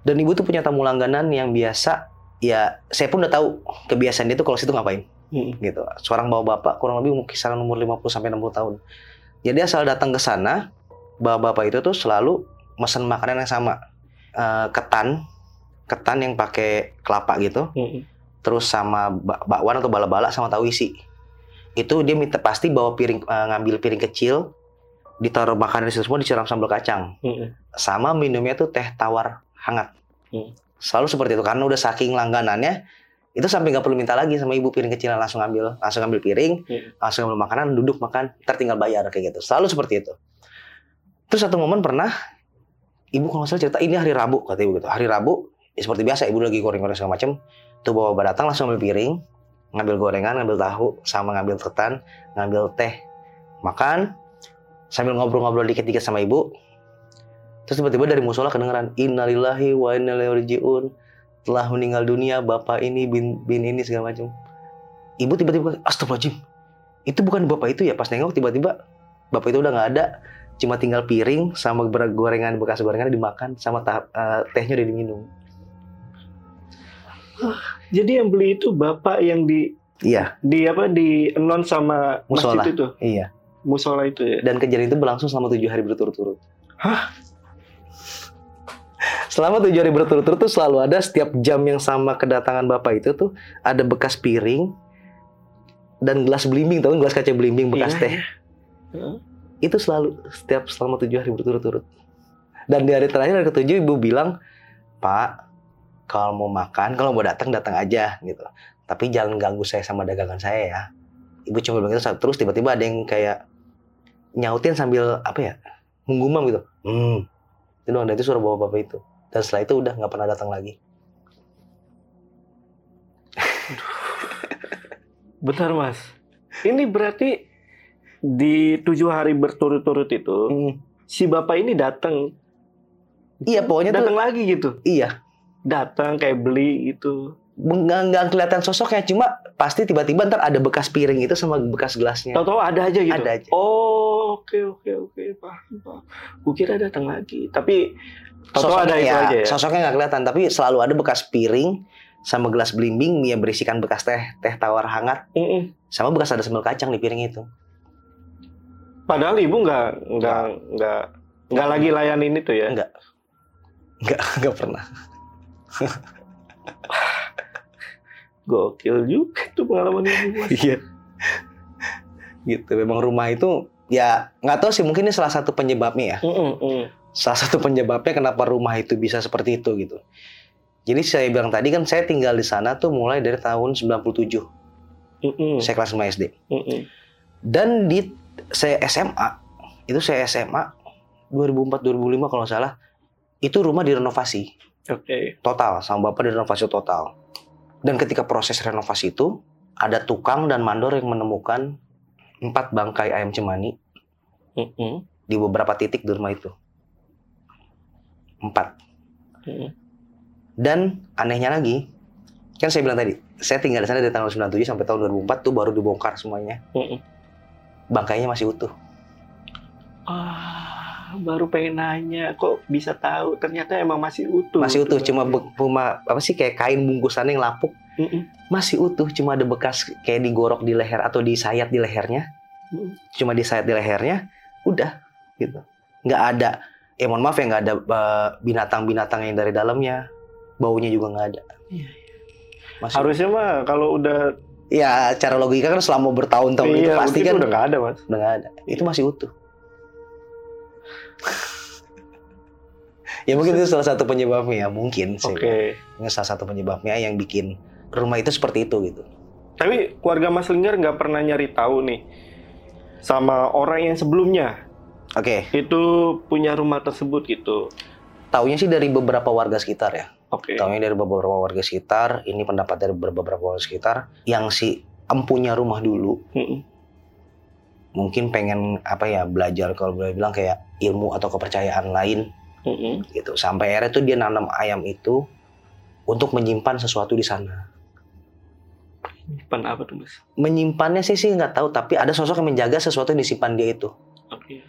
Dan ibu tuh punya tamu langganan yang biasa ya saya pun udah tahu kebiasaan dia tuh kalau situ ngapain Mm-mm. gitu seorang bapak-bapak kurang lebih kisaran umur 50 sampai 60 tahun jadi asal datang ke sana bapak-bapak itu tuh selalu mesen makanan yang sama Eh, ketan ketan yang pakai kelapa gitu Mm-mm. terus sama bak- bakwan atau bala-bala sama tahu isi itu dia minta pasti bawa piring eh, ngambil piring kecil ditaruh makanan di situ semua disiram sambal kacang Mm-mm. sama minumnya tuh teh tawar hangat Hmm. selalu seperti itu karena udah saking langganannya itu sampai nggak perlu minta lagi sama ibu piring kecil langsung ambil langsung ambil piring Hmm. langsung ambil makanan duduk makan ntar tinggal bayar kayak gitu. Selalu seperti itu. Terus satu momen pernah ibu kalau salah cerita ini hari Rabu kata ibu gitu. Hari Rabu ya seperti biasa ibu lagi goreng-goreng segala macam tuh bawa bapak datang langsung ambil piring ngambil gorengan ngambil tahu sama ngambil ketan ngambil teh makan. Sambil ngobrol-ngobrol dikit-dikit sama ibu. Terus tiba-tiba dari musola kedengeran innalillahi wa inna ilaihi rajiun telah meninggal dunia bapak ini bin bin ini segala macam. Ibu tiba-tiba astagfirullahaladzim. Itu bukan bapak itu ya pas nengok tiba-tiba bapak itu udah nggak ada. Cuma tinggal piring sama gorengan bekas gorengan dimakan sama tahap eh, tehnya udah diminum. Jadi yang beli itu bapak yang di iya. di apa di non sama Musola. masjid itu? Iya. Musola itu ya. dan kejadian itu berlangsung selama tujuh hari berturut-turut. Hah? Selama tujuh hari berturut-turut tuh selalu ada setiap jam yang sama kedatangan bapak itu tuh ada bekas piring dan gelas belimbing tahu nggak, gelas kaca belimbing bekas Iya, teh? iya. Itu selalu setiap selama tujuh hari berturut-turut. Dan di hari terakhir hari ketujuh ibu bilang pak kalau mau makan kalau mau datang datang aja gitu. Tapi jangan ganggu saya sama dagangan saya ya. Ibu cuma bilang itu terus tiba-tiba ada yang kayak nyautin sambil apa ya menggumam gitu. Hmm itu doang itu suara bapak bapak itu dan setelah itu udah nggak pernah datang lagi Bentar mas. Ini berarti di tujuh hari berturut-turut itu Hmm. si bapak ini datang iya pokoknya tuh datang lagi gitu. iya Datang kayak beli gitu. nggak nggak kelihatan sosoknya cuma pasti tiba-tiba ntar ada bekas piring itu sama bekas gelasnya Tahu-tahu ada aja gitu. Ada aja. Oh, oke oke oke, paham paham. Kukira datang lagi, tapi tahu-tahu sosoknya ada itu ya, aja ya. sosoknya nggak kelihatan tapi selalu ada bekas piring sama gelas belimbing yang berisikan bekas teh teh tawar hangat Mm-mm. sama bekas ada sambal kacang di piring itu Padahal ibu nggak nggak nggak nggak lagi layanin itu ya. Nggak. nggak nggak pernah Gokil juga itu pengalaman ibu iya gitu memang rumah itu ya nggak tahu sih mungkin ini salah satu penyebabnya ya Mm-mm, mm. Salah satu penyebabnya kenapa rumah itu bisa seperti itu gitu. Jadi saya bilang tadi kan saya tinggal di sana tuh mulai dari tahun 97 Mm-mm, saya kelas 5 SD mm-mm. dan di saya SMA itu saya SMA 2004 2005 kalau salah itu rumah direnovasi. Oke. total sama bapak direnovasi total. Dan ketika proses renovasi itu ada tukang dan mandor yang menemukan empat bangkai ayam cemani Mm-mm, di beberapa titik di rumah itu empat mm-mm. dan anehnya lagi kan saya bilang tadi saya tinggal di sana dari tahun 97 sampai tahun 2004 tuh baru dibongkar semuanya Mm-mm. bangkainya masih utuh Ah, baru pengen nanya, kok bisa tahu? Ternyata emang masih utuh. masih utuh tuh cuma cuma apa sih kayak kain bungkusannya yang lapuk Mm-mm, masih utuh cuma ada bekas kayak digorok di leher atau disayat di lehernya mm. cuma disayat di lehernya udah gitu nggak ada ya mohon maaf ya nggak ada eh, binatang-binatang yang dari dalamnya. Baunya juga nggak ada. Iya, masih Harusnya mah kalau udah ya cara logika kan selama bertahun-tahun itu iya, pasti begitu kan udah nggak ada mas. udah nggak ada. Itu masih utuh. Ya mungkin itu salah satu penyebabnya ya mungkin sih. Oke. ini salah satu penyebabnya yang bikin rumah itu seperti itu gitu. Tapi keluarga Mas Linggar nggak pernah nyari tahu nih sama orang yang sebelumnya oke itu punya rumah tersebut gitu. taunya sih dari beberapa warga sekitar ya Oke. Taunya dari beberapa warga sekitar, ini pendapat dari beberapa warga sekitar, yang si empunya rumah dulu Mm-mm. mungkin pengen apa ya belajar kalau boleh bilang kayak ilmu atau kepercayaan lain Mm-mm. gitu. Sampai akhirnya tuh dia nanam ayam itu untuk menyimpan sesuatu di sana. Menyimpan apa tuh mas? Menyimpannya sih sih nggak tahu, tapi ada sosok yang menjaga sesuatu yang disimpan dia itu. Oke.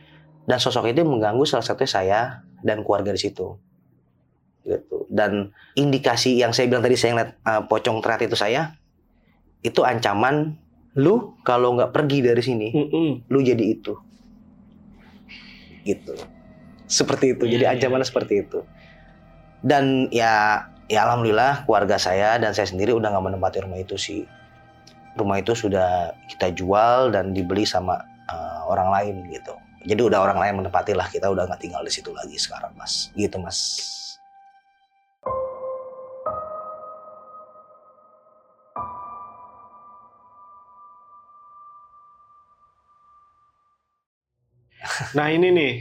Dan sosok itu mengganggu salah satunya saya dan keluarga di situ. Gitu. Dan indikasi yang saya bilang tadi saya ngeliat uh, pocong terakhir itu saya, itu ancaman lu kalau nggak pergi dari sini, lu jadi itu. Gitu. Seperti itu. Iya, Jadi iya. ancamannya seperti itu. Dan ya ya alhamdulillah keluarga saya dan saya sendiri udah nggak menempati rumah itu sih. Rumah itu sudah kita jual dan dibeli sama uh, orang lain gitu. Jadi udah orang lain menempati lah kita udah nggak tinggal di situ lagi sekarang mas. Gitu mas. Nah ini nih,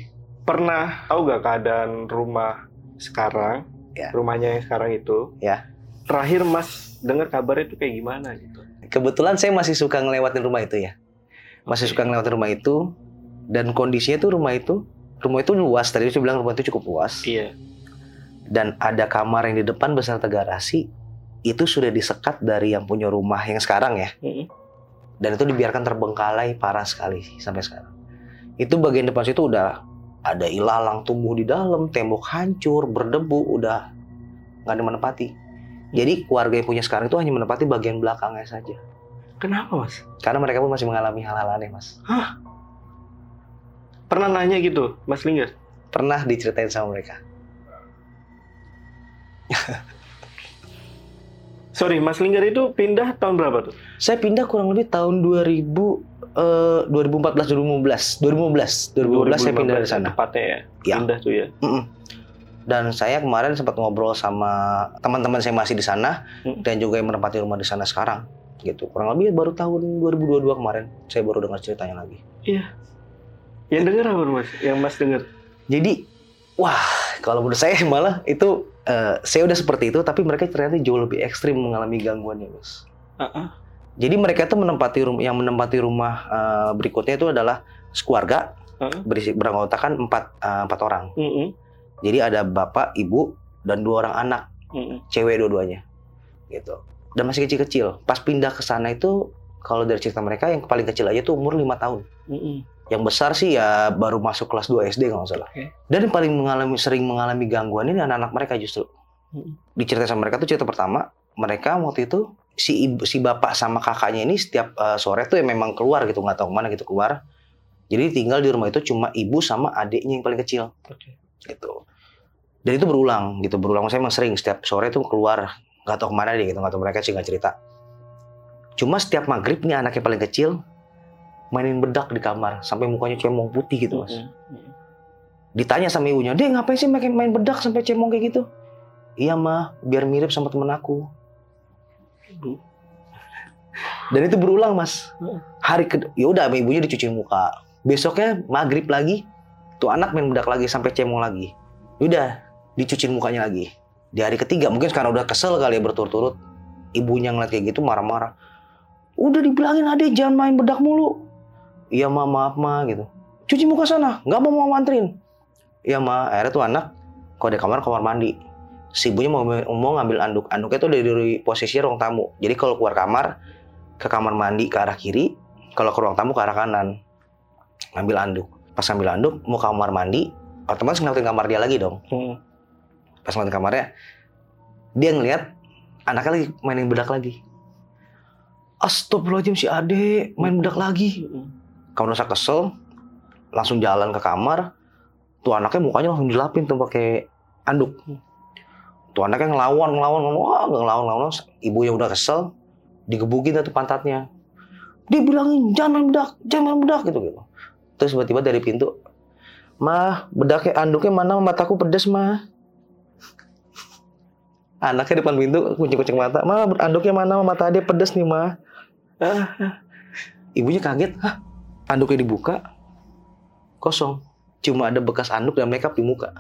pernah tahu gak keadaan rumah sekarang? Ya. Rumahnya yang sekarang itu. Ya. Terakhir Mas dengar kabarnya itu kayak gimana gitu? Kebetulan saya masih suka ngelewatin rumah itu ya. Masih suka ngelewatin rumah itu dan kondisinya tuh rumah itu rumah itu luas tadi saya bilang rumah itu cukup luas. Iya. dan ada kamar yang di depan beserta garasi itu sudah disekat dari yang punya rumah yang sekarang ya. Mm-mm. dan itu dibiarkan terbengkalai parah sekali sampai sekarang. Itu bagian depan situ udah ada ilalang tumbuh di dalam tembok hancur berdebu udah nggak ada menempati jadi keluarga yang punya sekarang itu hanya menempati bagian belakangnya saja Kenapa Mas? karena mereka pun masih mengalami hal-hal aneh mas Pernah nanya gitu, Mas Linggar? pernah diceritain sama mereka Sorry, Mas Linggar itu pindah tahun berapa tuh? saya pindah kurang lebih tahun 2000 eh, 2014 2015 2015 2015 saya pindah dari 2015 sana Tepatnya ya? Ya. Pindah tuh ya? Mm-mm. Dan saya kemarin sempat ngobrol sama teman-teman saya masih di sana Mm. dan juga yang menempati rumah di sana sekarang gitu. Kurang lebih baru tahun 2022 kemarin saya baru dengar ceritanya lagi. Yang denger apa Mas? Yang Mas denger? Jadi wah, kalau menurut saya malah itu eh, saya udah seperti itu tapi mereka ternyata jauh lebih ekstrim mengalami gangguannya, Mas. Ah, Jadi mereka tuh menempati rumah yang menempati rumah eh, berikutnya itu adalah sekeluarga Heeh. berisi beranggotakan empat eh, empat orang. Mm-mm. Jadi ada bapak, ibu, dan dua orang anak. Mm-mm. cewek dua-duanya gitu dan masih kecil-kecil. Pas pindah ke sana itu kalau dari cerita mereka yang paling kecil aja tuh umur lima tahun. Mm-mm. yang besar sih ya baru masuk kelas 2 SD kalau nggak salah. Oke. dan yang paling mengalami sering mengalami gangguan ini anak-anak mereka justru. Mm-mm. diceritain sama mereka tuh cerita pertama mereka waktu itu si ibu, si bapak sama kakaknya ini setiap eh, sore tuh ya memang keluar gitu nggak tahu ke mana gitu keluar. Jadi tinggal di rumah itu cuma ibu sama adiknya yang paling kecil. Oke. gitu. Dan itu berulang gitu berulang. Saya emang sering setiap sore tuh keluar nggak tahu ke mana dia gitu nggak tahu mereka sih nggak cerita. Cuma setiap maghrib nih anaknya paling kecil mainin bedak di kamar sampai mukanya cemong putih gitu mas. Ditanya sama ibunya dia ngapain sih main main bedak sampai cemong kayak gitu? Iya mah biar mirip sama temen aku. Dan itu berulang mas. Heeh. hari ke ya udah ibunya dicuci muka. Besoknya maghrib lagi tuh anak main bedak lagi sampai cemong lagi. Udah dicuci mukanya lagi di hari ketiga mungkin sekarang udah kesel kali ya berturut-turut. Ibunya ngeliat kayak gitu marah-marah. Udah dibilangin adek jangan main bedak mulu. Iya ma maaf ma gitu. Cuci muka sana nggak mau mau anterin iya ma akhirnya tuh anak kalau di kamar kamar mandi. Si ibunya mau mau ngambil anduk. Anduknya tuh dari, posisi ruang tamu. Jadi kalau keluar kamar ke kamar mandi ke arah kiri kalau ke ruang tamu ke arah kanan. Ngambil anduk. Pas ngambil anduk mau kamar mandi otomatis ngeliatin kamar dia lagi dong. Mm. Ngeliatin kamarnya dia ngeliat anaknya lagi mainin bedak lagi. Astagfirullahaladzim si ade main bedak lagi. Kamu rasa kesel langsung jalan ke kamar. Tuh anaknya mukanya langsung dilapin tuh pakai anduk. Tuh anaknya ngelawan ngelawan ngelawan wah ngelawan ngelawan. Ibunya udah kesel digebukin tuh pantatnya. Dia bilangin jangan main bedak jangan main bedak gitu gitu. Terus tiba-tiba dari pintu mah bedaknya anduknya mana? Mataku pedes mah anaknya depan pintu kucing-kucing mata. Mah anduknya mana? Mata dia pedes nih mah Ah, ibunya kaget. Hah? Anduknya dibuka. Kosong. Cuma ada bekas anduk dan makeup di muka.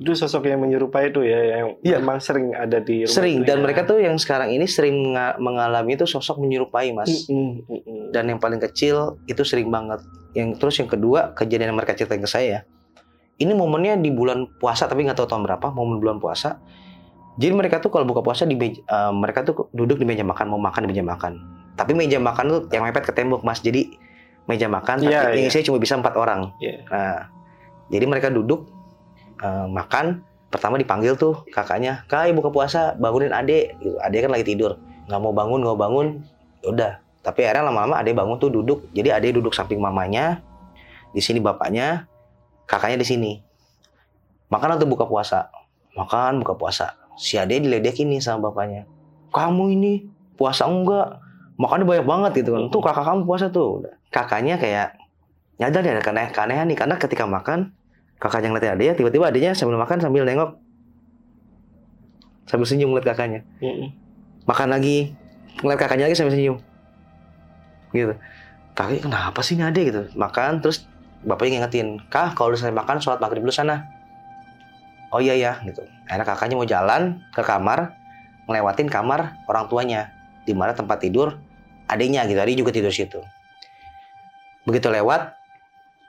Itu sosok yang menyerupai itu ya, yang Iya. memang sering ada di rumah sering. dan ya. mereka tuh yang sekarang ini sering menga- mengalami itu sosok menyerupai mas. Mm-mm, mm-mm. dan yang paling kecil itu sering banget. Yang terus yang kedua kejadian yang mereka ceritain ke saya ini momennya di bulan puasa tapi nggak tahu tahun berapa momen bulan puasa Jadi mereka tuh kalau buka puasa di meja, eh, mereka tuh duduk di meja makan, mau makan di meja makan. Tapi meja makan tuh yang mepet ke tembok mas. Jadi meja makan, Iya, tapi iya. isinya cuma bisa empat orang. Iya. Nah, jadi mereka duduk eh, makan. Pertama dipanggil tuh kakaknya, kak ayo buka puasa, bangunin adek. Gitu. Adek kan lagi tidur, nggak mau bangun, nggak mau bangun. Ya Udah. Tapi akhirnya lama-lama adek bangun tuh duduk. Jadi adek duduk samping mamanya, di sini bapaknya, kakaknya di sini. Makan atau buka puasa? Makan buka puasa. Si adek diledekin nih sama bapaknya. Kamu ini puasa enggak? Makannya banyak banget gitu kan. Tuh kakak kamu puasa tuh. Kakaknya kayak nyadar ya ada keane- keanehan nih karena ketika makan kakaknya ngeliatin adeknya tiba-tiba adeknya sambil makan sambil nengok sambil senyum ngeliat kakaknya makan lagi ngeliat kakaknya lagi sambil senyum gitu kakaknya kenapa sih ini adek gitu makan terus bapaknya ngingetin kah kalau udah selesai makan sholat maghrib dulu sana. Oh iya ya gitu. Akhirnya kakaknya mau jalan ke kamar ngelewatin kamar orang tuanya di mana tempat tidur adiknya gitu adik juga tidur situ. Begitu lewat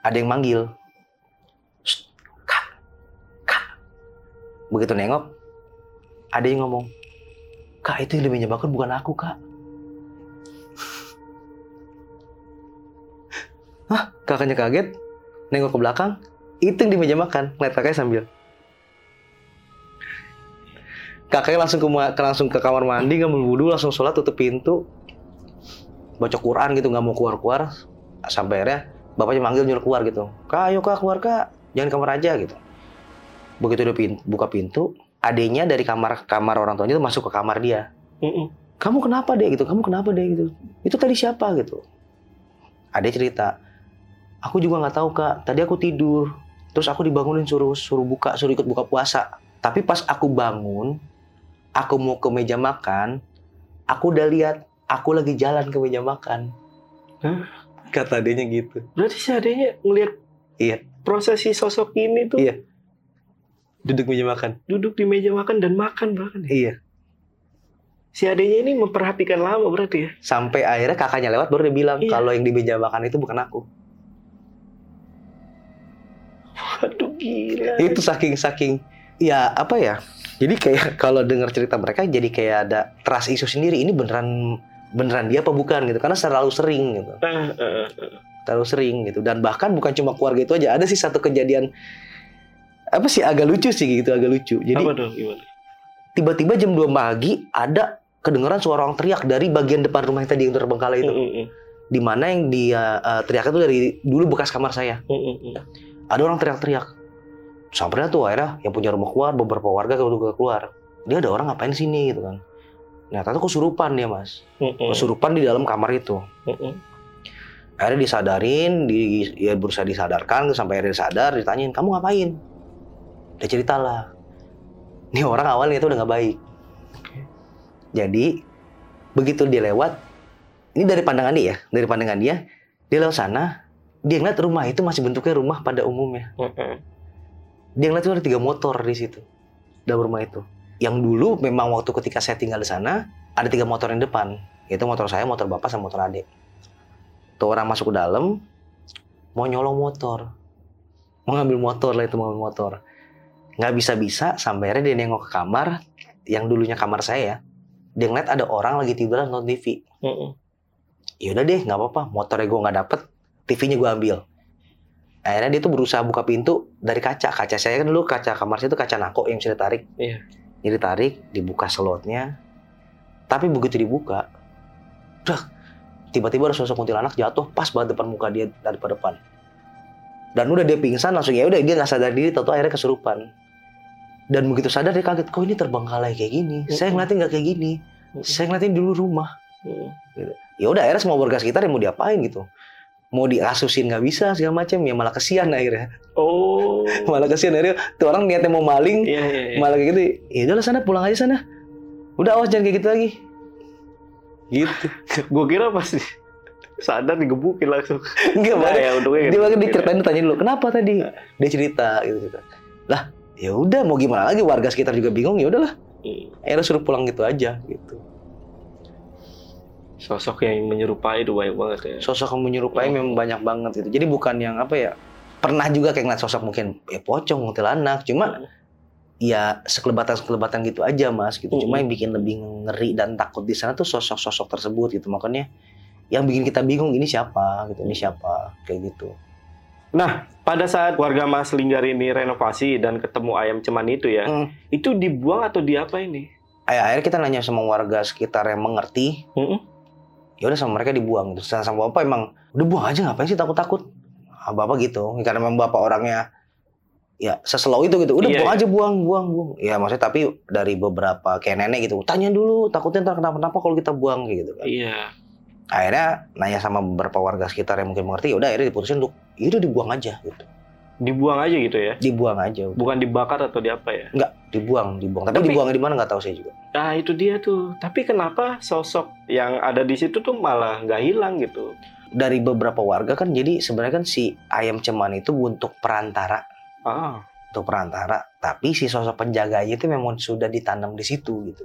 ada yang manggil. "Shh, kak kak. Begitu nengok ada yang ngomong kak itu yang lebih nyebakan bukan aku kak. Hah? kakaknya kaget nengok ke belakang itu yang di meja makan ngeliat kakaknya sambil. Kakaknya langsung ke langsung ke kamar mandi ngambil wudhu langsung sholat tutup pintu. Baca Quran gitu nggak mau keluar keluar sampai akhirnya bapaknya manggil nyuruh keluar gitu. Kak ayo kak keluar kak. Jangan kamar aja gitu. Begitu udah pin- buka pintu adenya dari kamar kamar orang tuanya itu masuk ke kamar dia. Mm-mm. kamu kenapa deh gitu. Kamu kenapa deh gitu. Itu tadi siapa? gitu. Ada cerita aku juga nggak tahu kak tadi aku tidur terus aku dibangunin suruh suruh buka suruh ikut buka puasa tapi pas aku bangun aku mau ke meja makan aku udah lihat aku lagi jalan ke meja makan Hah? kata adanya gitu Berarti si adeknya ngelihat Iya. prosesi sosok ini tuh Iya. duduk meja makan duduk di meja makan dan makan bahkan. ya. iya Si adeknya ini memperhatikan lama berarti ya. sampai akhirnya kakaknya lewat baru dia bilang Iya. kalau yang di meja makan itu bukan aku Aduh gila. itu saking saking ya apa ya jadi kayak kalau dengar cerita mereka jadi kayak ada trust isu sendiri ini beneran beneran dia apa bukan gitu karena selalu sering gitu Ah, ah, ah. terlalu sering gitu dan bahkan bukan cuma keluarga itu aja ada sih satu kejadian apa sih agak lucu sih gitu agak lucu jadi Apa dong gimana? tiba-tiba jam 2 pagi ada kedengaran suara orang teriak dari bagian depan rumah yang tadi yang terbengkalai itu Mm-mm. di mana yang dia eh, teriak itu dari dulu bekas kamar saya Mm-mm. Ada orang teriak-teriak. Sampainya tuh akhirnya yang punya rumah keluar beberapa warga juga keluar. Dia ada orang ngapain sini gitu kan. Nah tuh kesurupan dia mas. Mm-mm. kesurupan di dalam kamar itu. Akhirnya disadarin di ya berusaha disadarkan sampai akhirnya sadar ditanyain kamu ngapain? Dia ceritalah ini orang awalnya itu udah nggak baik. Jadi begitu dia lewat ini dari pandangan dia ya dari pandangan dia dia lewat sana dia ngeliat rumah itu masih bentuknya rumah pada umumnya. Dia ngeliat tuh ada tiga motor di situ dalam rumah itu. Yang dulu memang waktu ketika saya tinggal di sana ada tiga motor yang depan. Yaitu motor saya motor bapak sama motor adik. Tuh orang masuk ke dalam mau nyolong motor. Mau ngambil motor lah itu mau ngambil motor. Nggak bisa bisa sampai akhirnya dia nengok ke kamar yang dulunya kamar saya. Ya dia ngeliat ada orang lagi tiduran nonton TV Mm-mm. yaudah deh nggak apa-apa. Motornya gue nggak dapet TV-nya gue ambil. Akhirnya dia tuh berusaha buka pintu dari kaca. Kaca saya kan dulu kaca kamar saya itu kaca nako yang bisa ditarik. Iya. jadi tarik dibuka slotnya. Tapi begitu dibuka udah tiba-tiba ada sosok kuntilanak jatuh pas banget depan muka dia dari depan. Dan udah dia pingsan langsung ya udah dia nggak sadar diri tahu akhirnya kesurupan. Dan begitu sadar dia kaget kok ini terbengkalai kayak gini? Saya Mm-mm. ngeliatin nggak kayak gini. Mm-mm. saya ngeliatin dulu rumah. Mm-mm. ya udah akhirnya semua warga sekitar yang mau diapain gitu mau diasusin nggak bisa segala macam ya malah kesian akhirnya Oh. malah kesian akhirnya tuh orang niatnya mau maling Iya iya. iya. malah kayak gitu ya udahlah sana pulang aja sana udah awas jangan kayak gitu lagi gitu Gue kira pasti sadar digebukin langsung. enggak Nah, ya untungnya dia gitu. diceritain ditanya dulu kenapa tadi dia cerita gitu cerita lah ya udah mau gimana lagi warga sekitar juga bingung ya udahlah Hmm. akhirnya suruh pulang gitu aja gitu Sosok yang menyerupai itu banyak banget ya. sosok yang menyerupai memang banyak banget gitu jadi bukan yang apa ya pernah juga kayak ngeliat sosok mungkin ya pocong kuntilanak cuma ya sekelebatan-sekelebatan gitu aja mas gitu. Cuma Mm-mm. yang bikin lebih ngeri dan takut di sana tuh sosok-sosok tersebut gitu. Makanya yang bikin kita bingung ini siapa gitu, ini siapa kayak gitu. Nah, pada saat warga Mas Linggar ini renovasi dan ketemu ayam ceman itu ya, Hmm. itu dibuang atau diapa ini? Ay- Akhirnya kita nanya sama warga sekitar yang mengerti, Mm-mm. Ya udah sama mereka dibuang gitu. Sama- Sama bapak emang udah buang aja ngapain sih takut-takut? Ah, bapak gitu, karena memang bapak orangnya ya seslow itu gitu. Udah Iya, buang iya. aja buang, buang, buang. Ya maksudnya tapi dari beberapa kayak nenek gitu, tanya dulu takutnya ntar kenapa-napa kalau kita buang kayak gitu kan. Iya. Akhirnya nanya sama beberapa warga sekitar yang mungkin mengerti, ya udah akhirnya diputusin untuk ya udah dibuang aja gitu. Dibuang aja gitu ya. Dibuang aja. udah. Bukan dibakar atau diapa ya. Enggak, dibuang, dibuang. Tapi, Tapi- dibuangnya di mana nggak tahu saya juga. Nah, itu dia tuh. Tapi kenapa sosok yang ada di situ tuh malah nggak hilang gitu? Dari beberapa warga kan jadi sebenarnya kan si ayam ceman itu untuk perantara Ah. untuk perantara tapi si sosok penjaganya itu memang sudah ditanam di situ gitu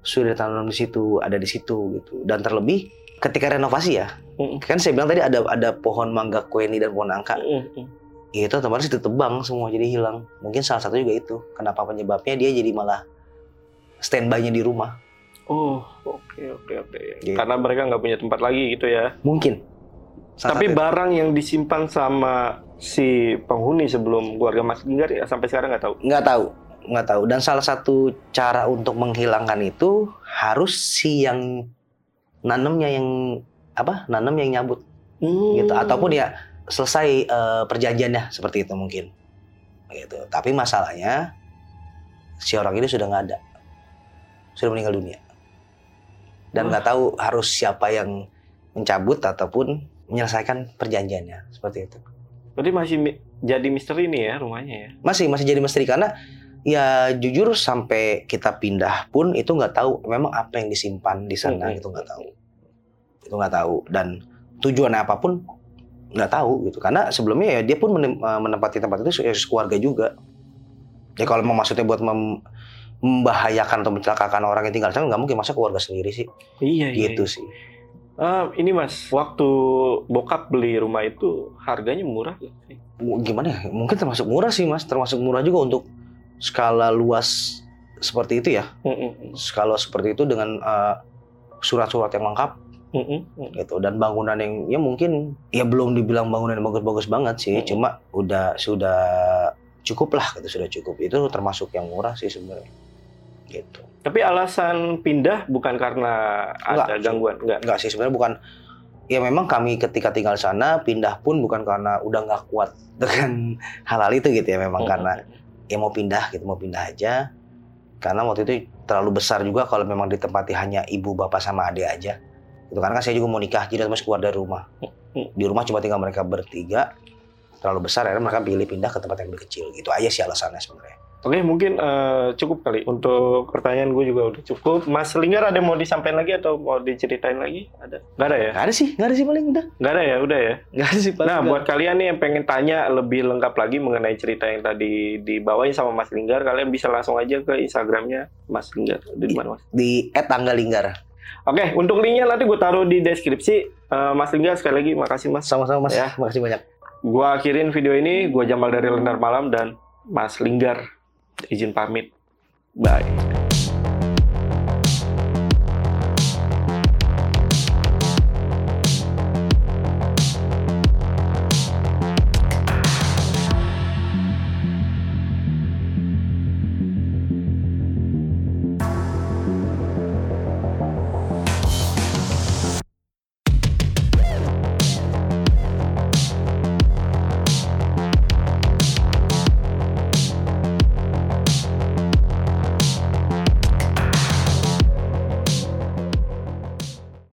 sudah ditanam di situ ada di situ gitu dan terlebih ketika renovasi ya Mm-mm. kan saya bilang tadi ada ada pohon mangga kueni dan pohon angka Mm-mm. itu otomatis ditebang semua jadi hilang mungkin salah satu juga itu kenapa penyebabnya dia jadi malah standby-nya di rumah Oh, oke oke oke. Gitu. Karena mereka nggak punya tempat lagi gitu ya. mungkin Salah Tapi barang yang disimpan sama si penghuni sebelum keluarga Mas Linggar ya sampai sekarang nggak tahu. nggak tahu nggak tahu dan salah satu cara untuk menghilangkan itu harus si yang nanemnya yang apa nanem yang nyabut gitu Hmm. ataupun ya selesai eh, perjanjiannya seperti itu mungkin. Gitu. Tapi masalahnya si orang ini sudah nggak ada. Sudah meninggal dunia. Dan nggak tahu harus siapa yang mencabut ataupun menyelesaikan perjanjiannya. Seperti itu. Berarti masih mi- jadi misteri nih ya rumahnya ya. masih masih jadi misteri. Karena ya jujur sampai kita pindah pun itu nggak tahu memang apa yang disimpan di sana Hmm. itu nggak tahu. Itu nggak tahu. Dan tujuannya apa pun nggak tahu gitu. Karena sebelumnya ya dia pun eh, menempati tempat itu ya keluarga juga. Ya kalau mau maksudnya buat mem- membahayakan atau mencelakakan orang yang tinggal di sana nggak mungkin. Masa keluarga sendiri sih. Iya iya. gitu sih. Ah, ini Mas, waktu bokap beli rumah itu harganya murah gak sih? Gimana ya? Mungkin termasuk murah sih mas. Termasuk murah juga untuk skala luas seperti itu ya. Mm-mm. skala seperti itu dengan eh, surat-surat yang lengkap Mm. gitu dan bangunan yang ya mungkin ya belum dibilang bangunan yang bagus-bagus banget sih Mm. cuma udah sudah cukup lah gitu sudah cukup itu termasuk yang murah sih sebenarnya gitu Tapi alasan pindah bukan karena ada Enggak. gangguan, enggak. enggak sih sebenarnya bukan ya memang kami ketika tinggal sana pindah pun bukan karena udah nggak kuat dengan hal-hal itu gitu ya memang karena ya mau pindah gitu mau pindah aja karena waktu itu terlalu besar juga kalau memang ditempati hanya ibu bapak sama adik aja itu karena kan saya juga mau nikah jadi harus keluar dari rumah Hmm. di rumah cuma tinggal mereka bertiga terlalu besar akhirnya mereka pilih pindah ke tempat yang lebih kecil gitu aja sih alasannya sebenarnya Oke, mungkin eh, cukup kali untuk pertanyaan gue juga udah cukup. Mas Linggar ada yang mau disampaikan lagi atau mau diceritain lagi? Ada? Gak ada ya? nggak ada sih nggak ada sih paling udah Gak ada ya, udah ya. nggak ada sih paling Nah, nggak. buat kalian nih yang pengen tanya lebih lengkap lagi mengenai cerita yang tadi dibawain sama Mas Linggar, kalian bisa langsung aja ke Instagramnya Mas Linggar. Di mana, Mas? di @tanggalinggar Oke, untuk linknya nanti gue taruh di deskripsi. Eh, Mas Linggar sekali lagi makasih Mas. sama-sama mas Ya. makasih banyak Gue akhirin video ini. Gue Jamal dari Lendar Malam dan Mas Linggar izin pamit. Bye.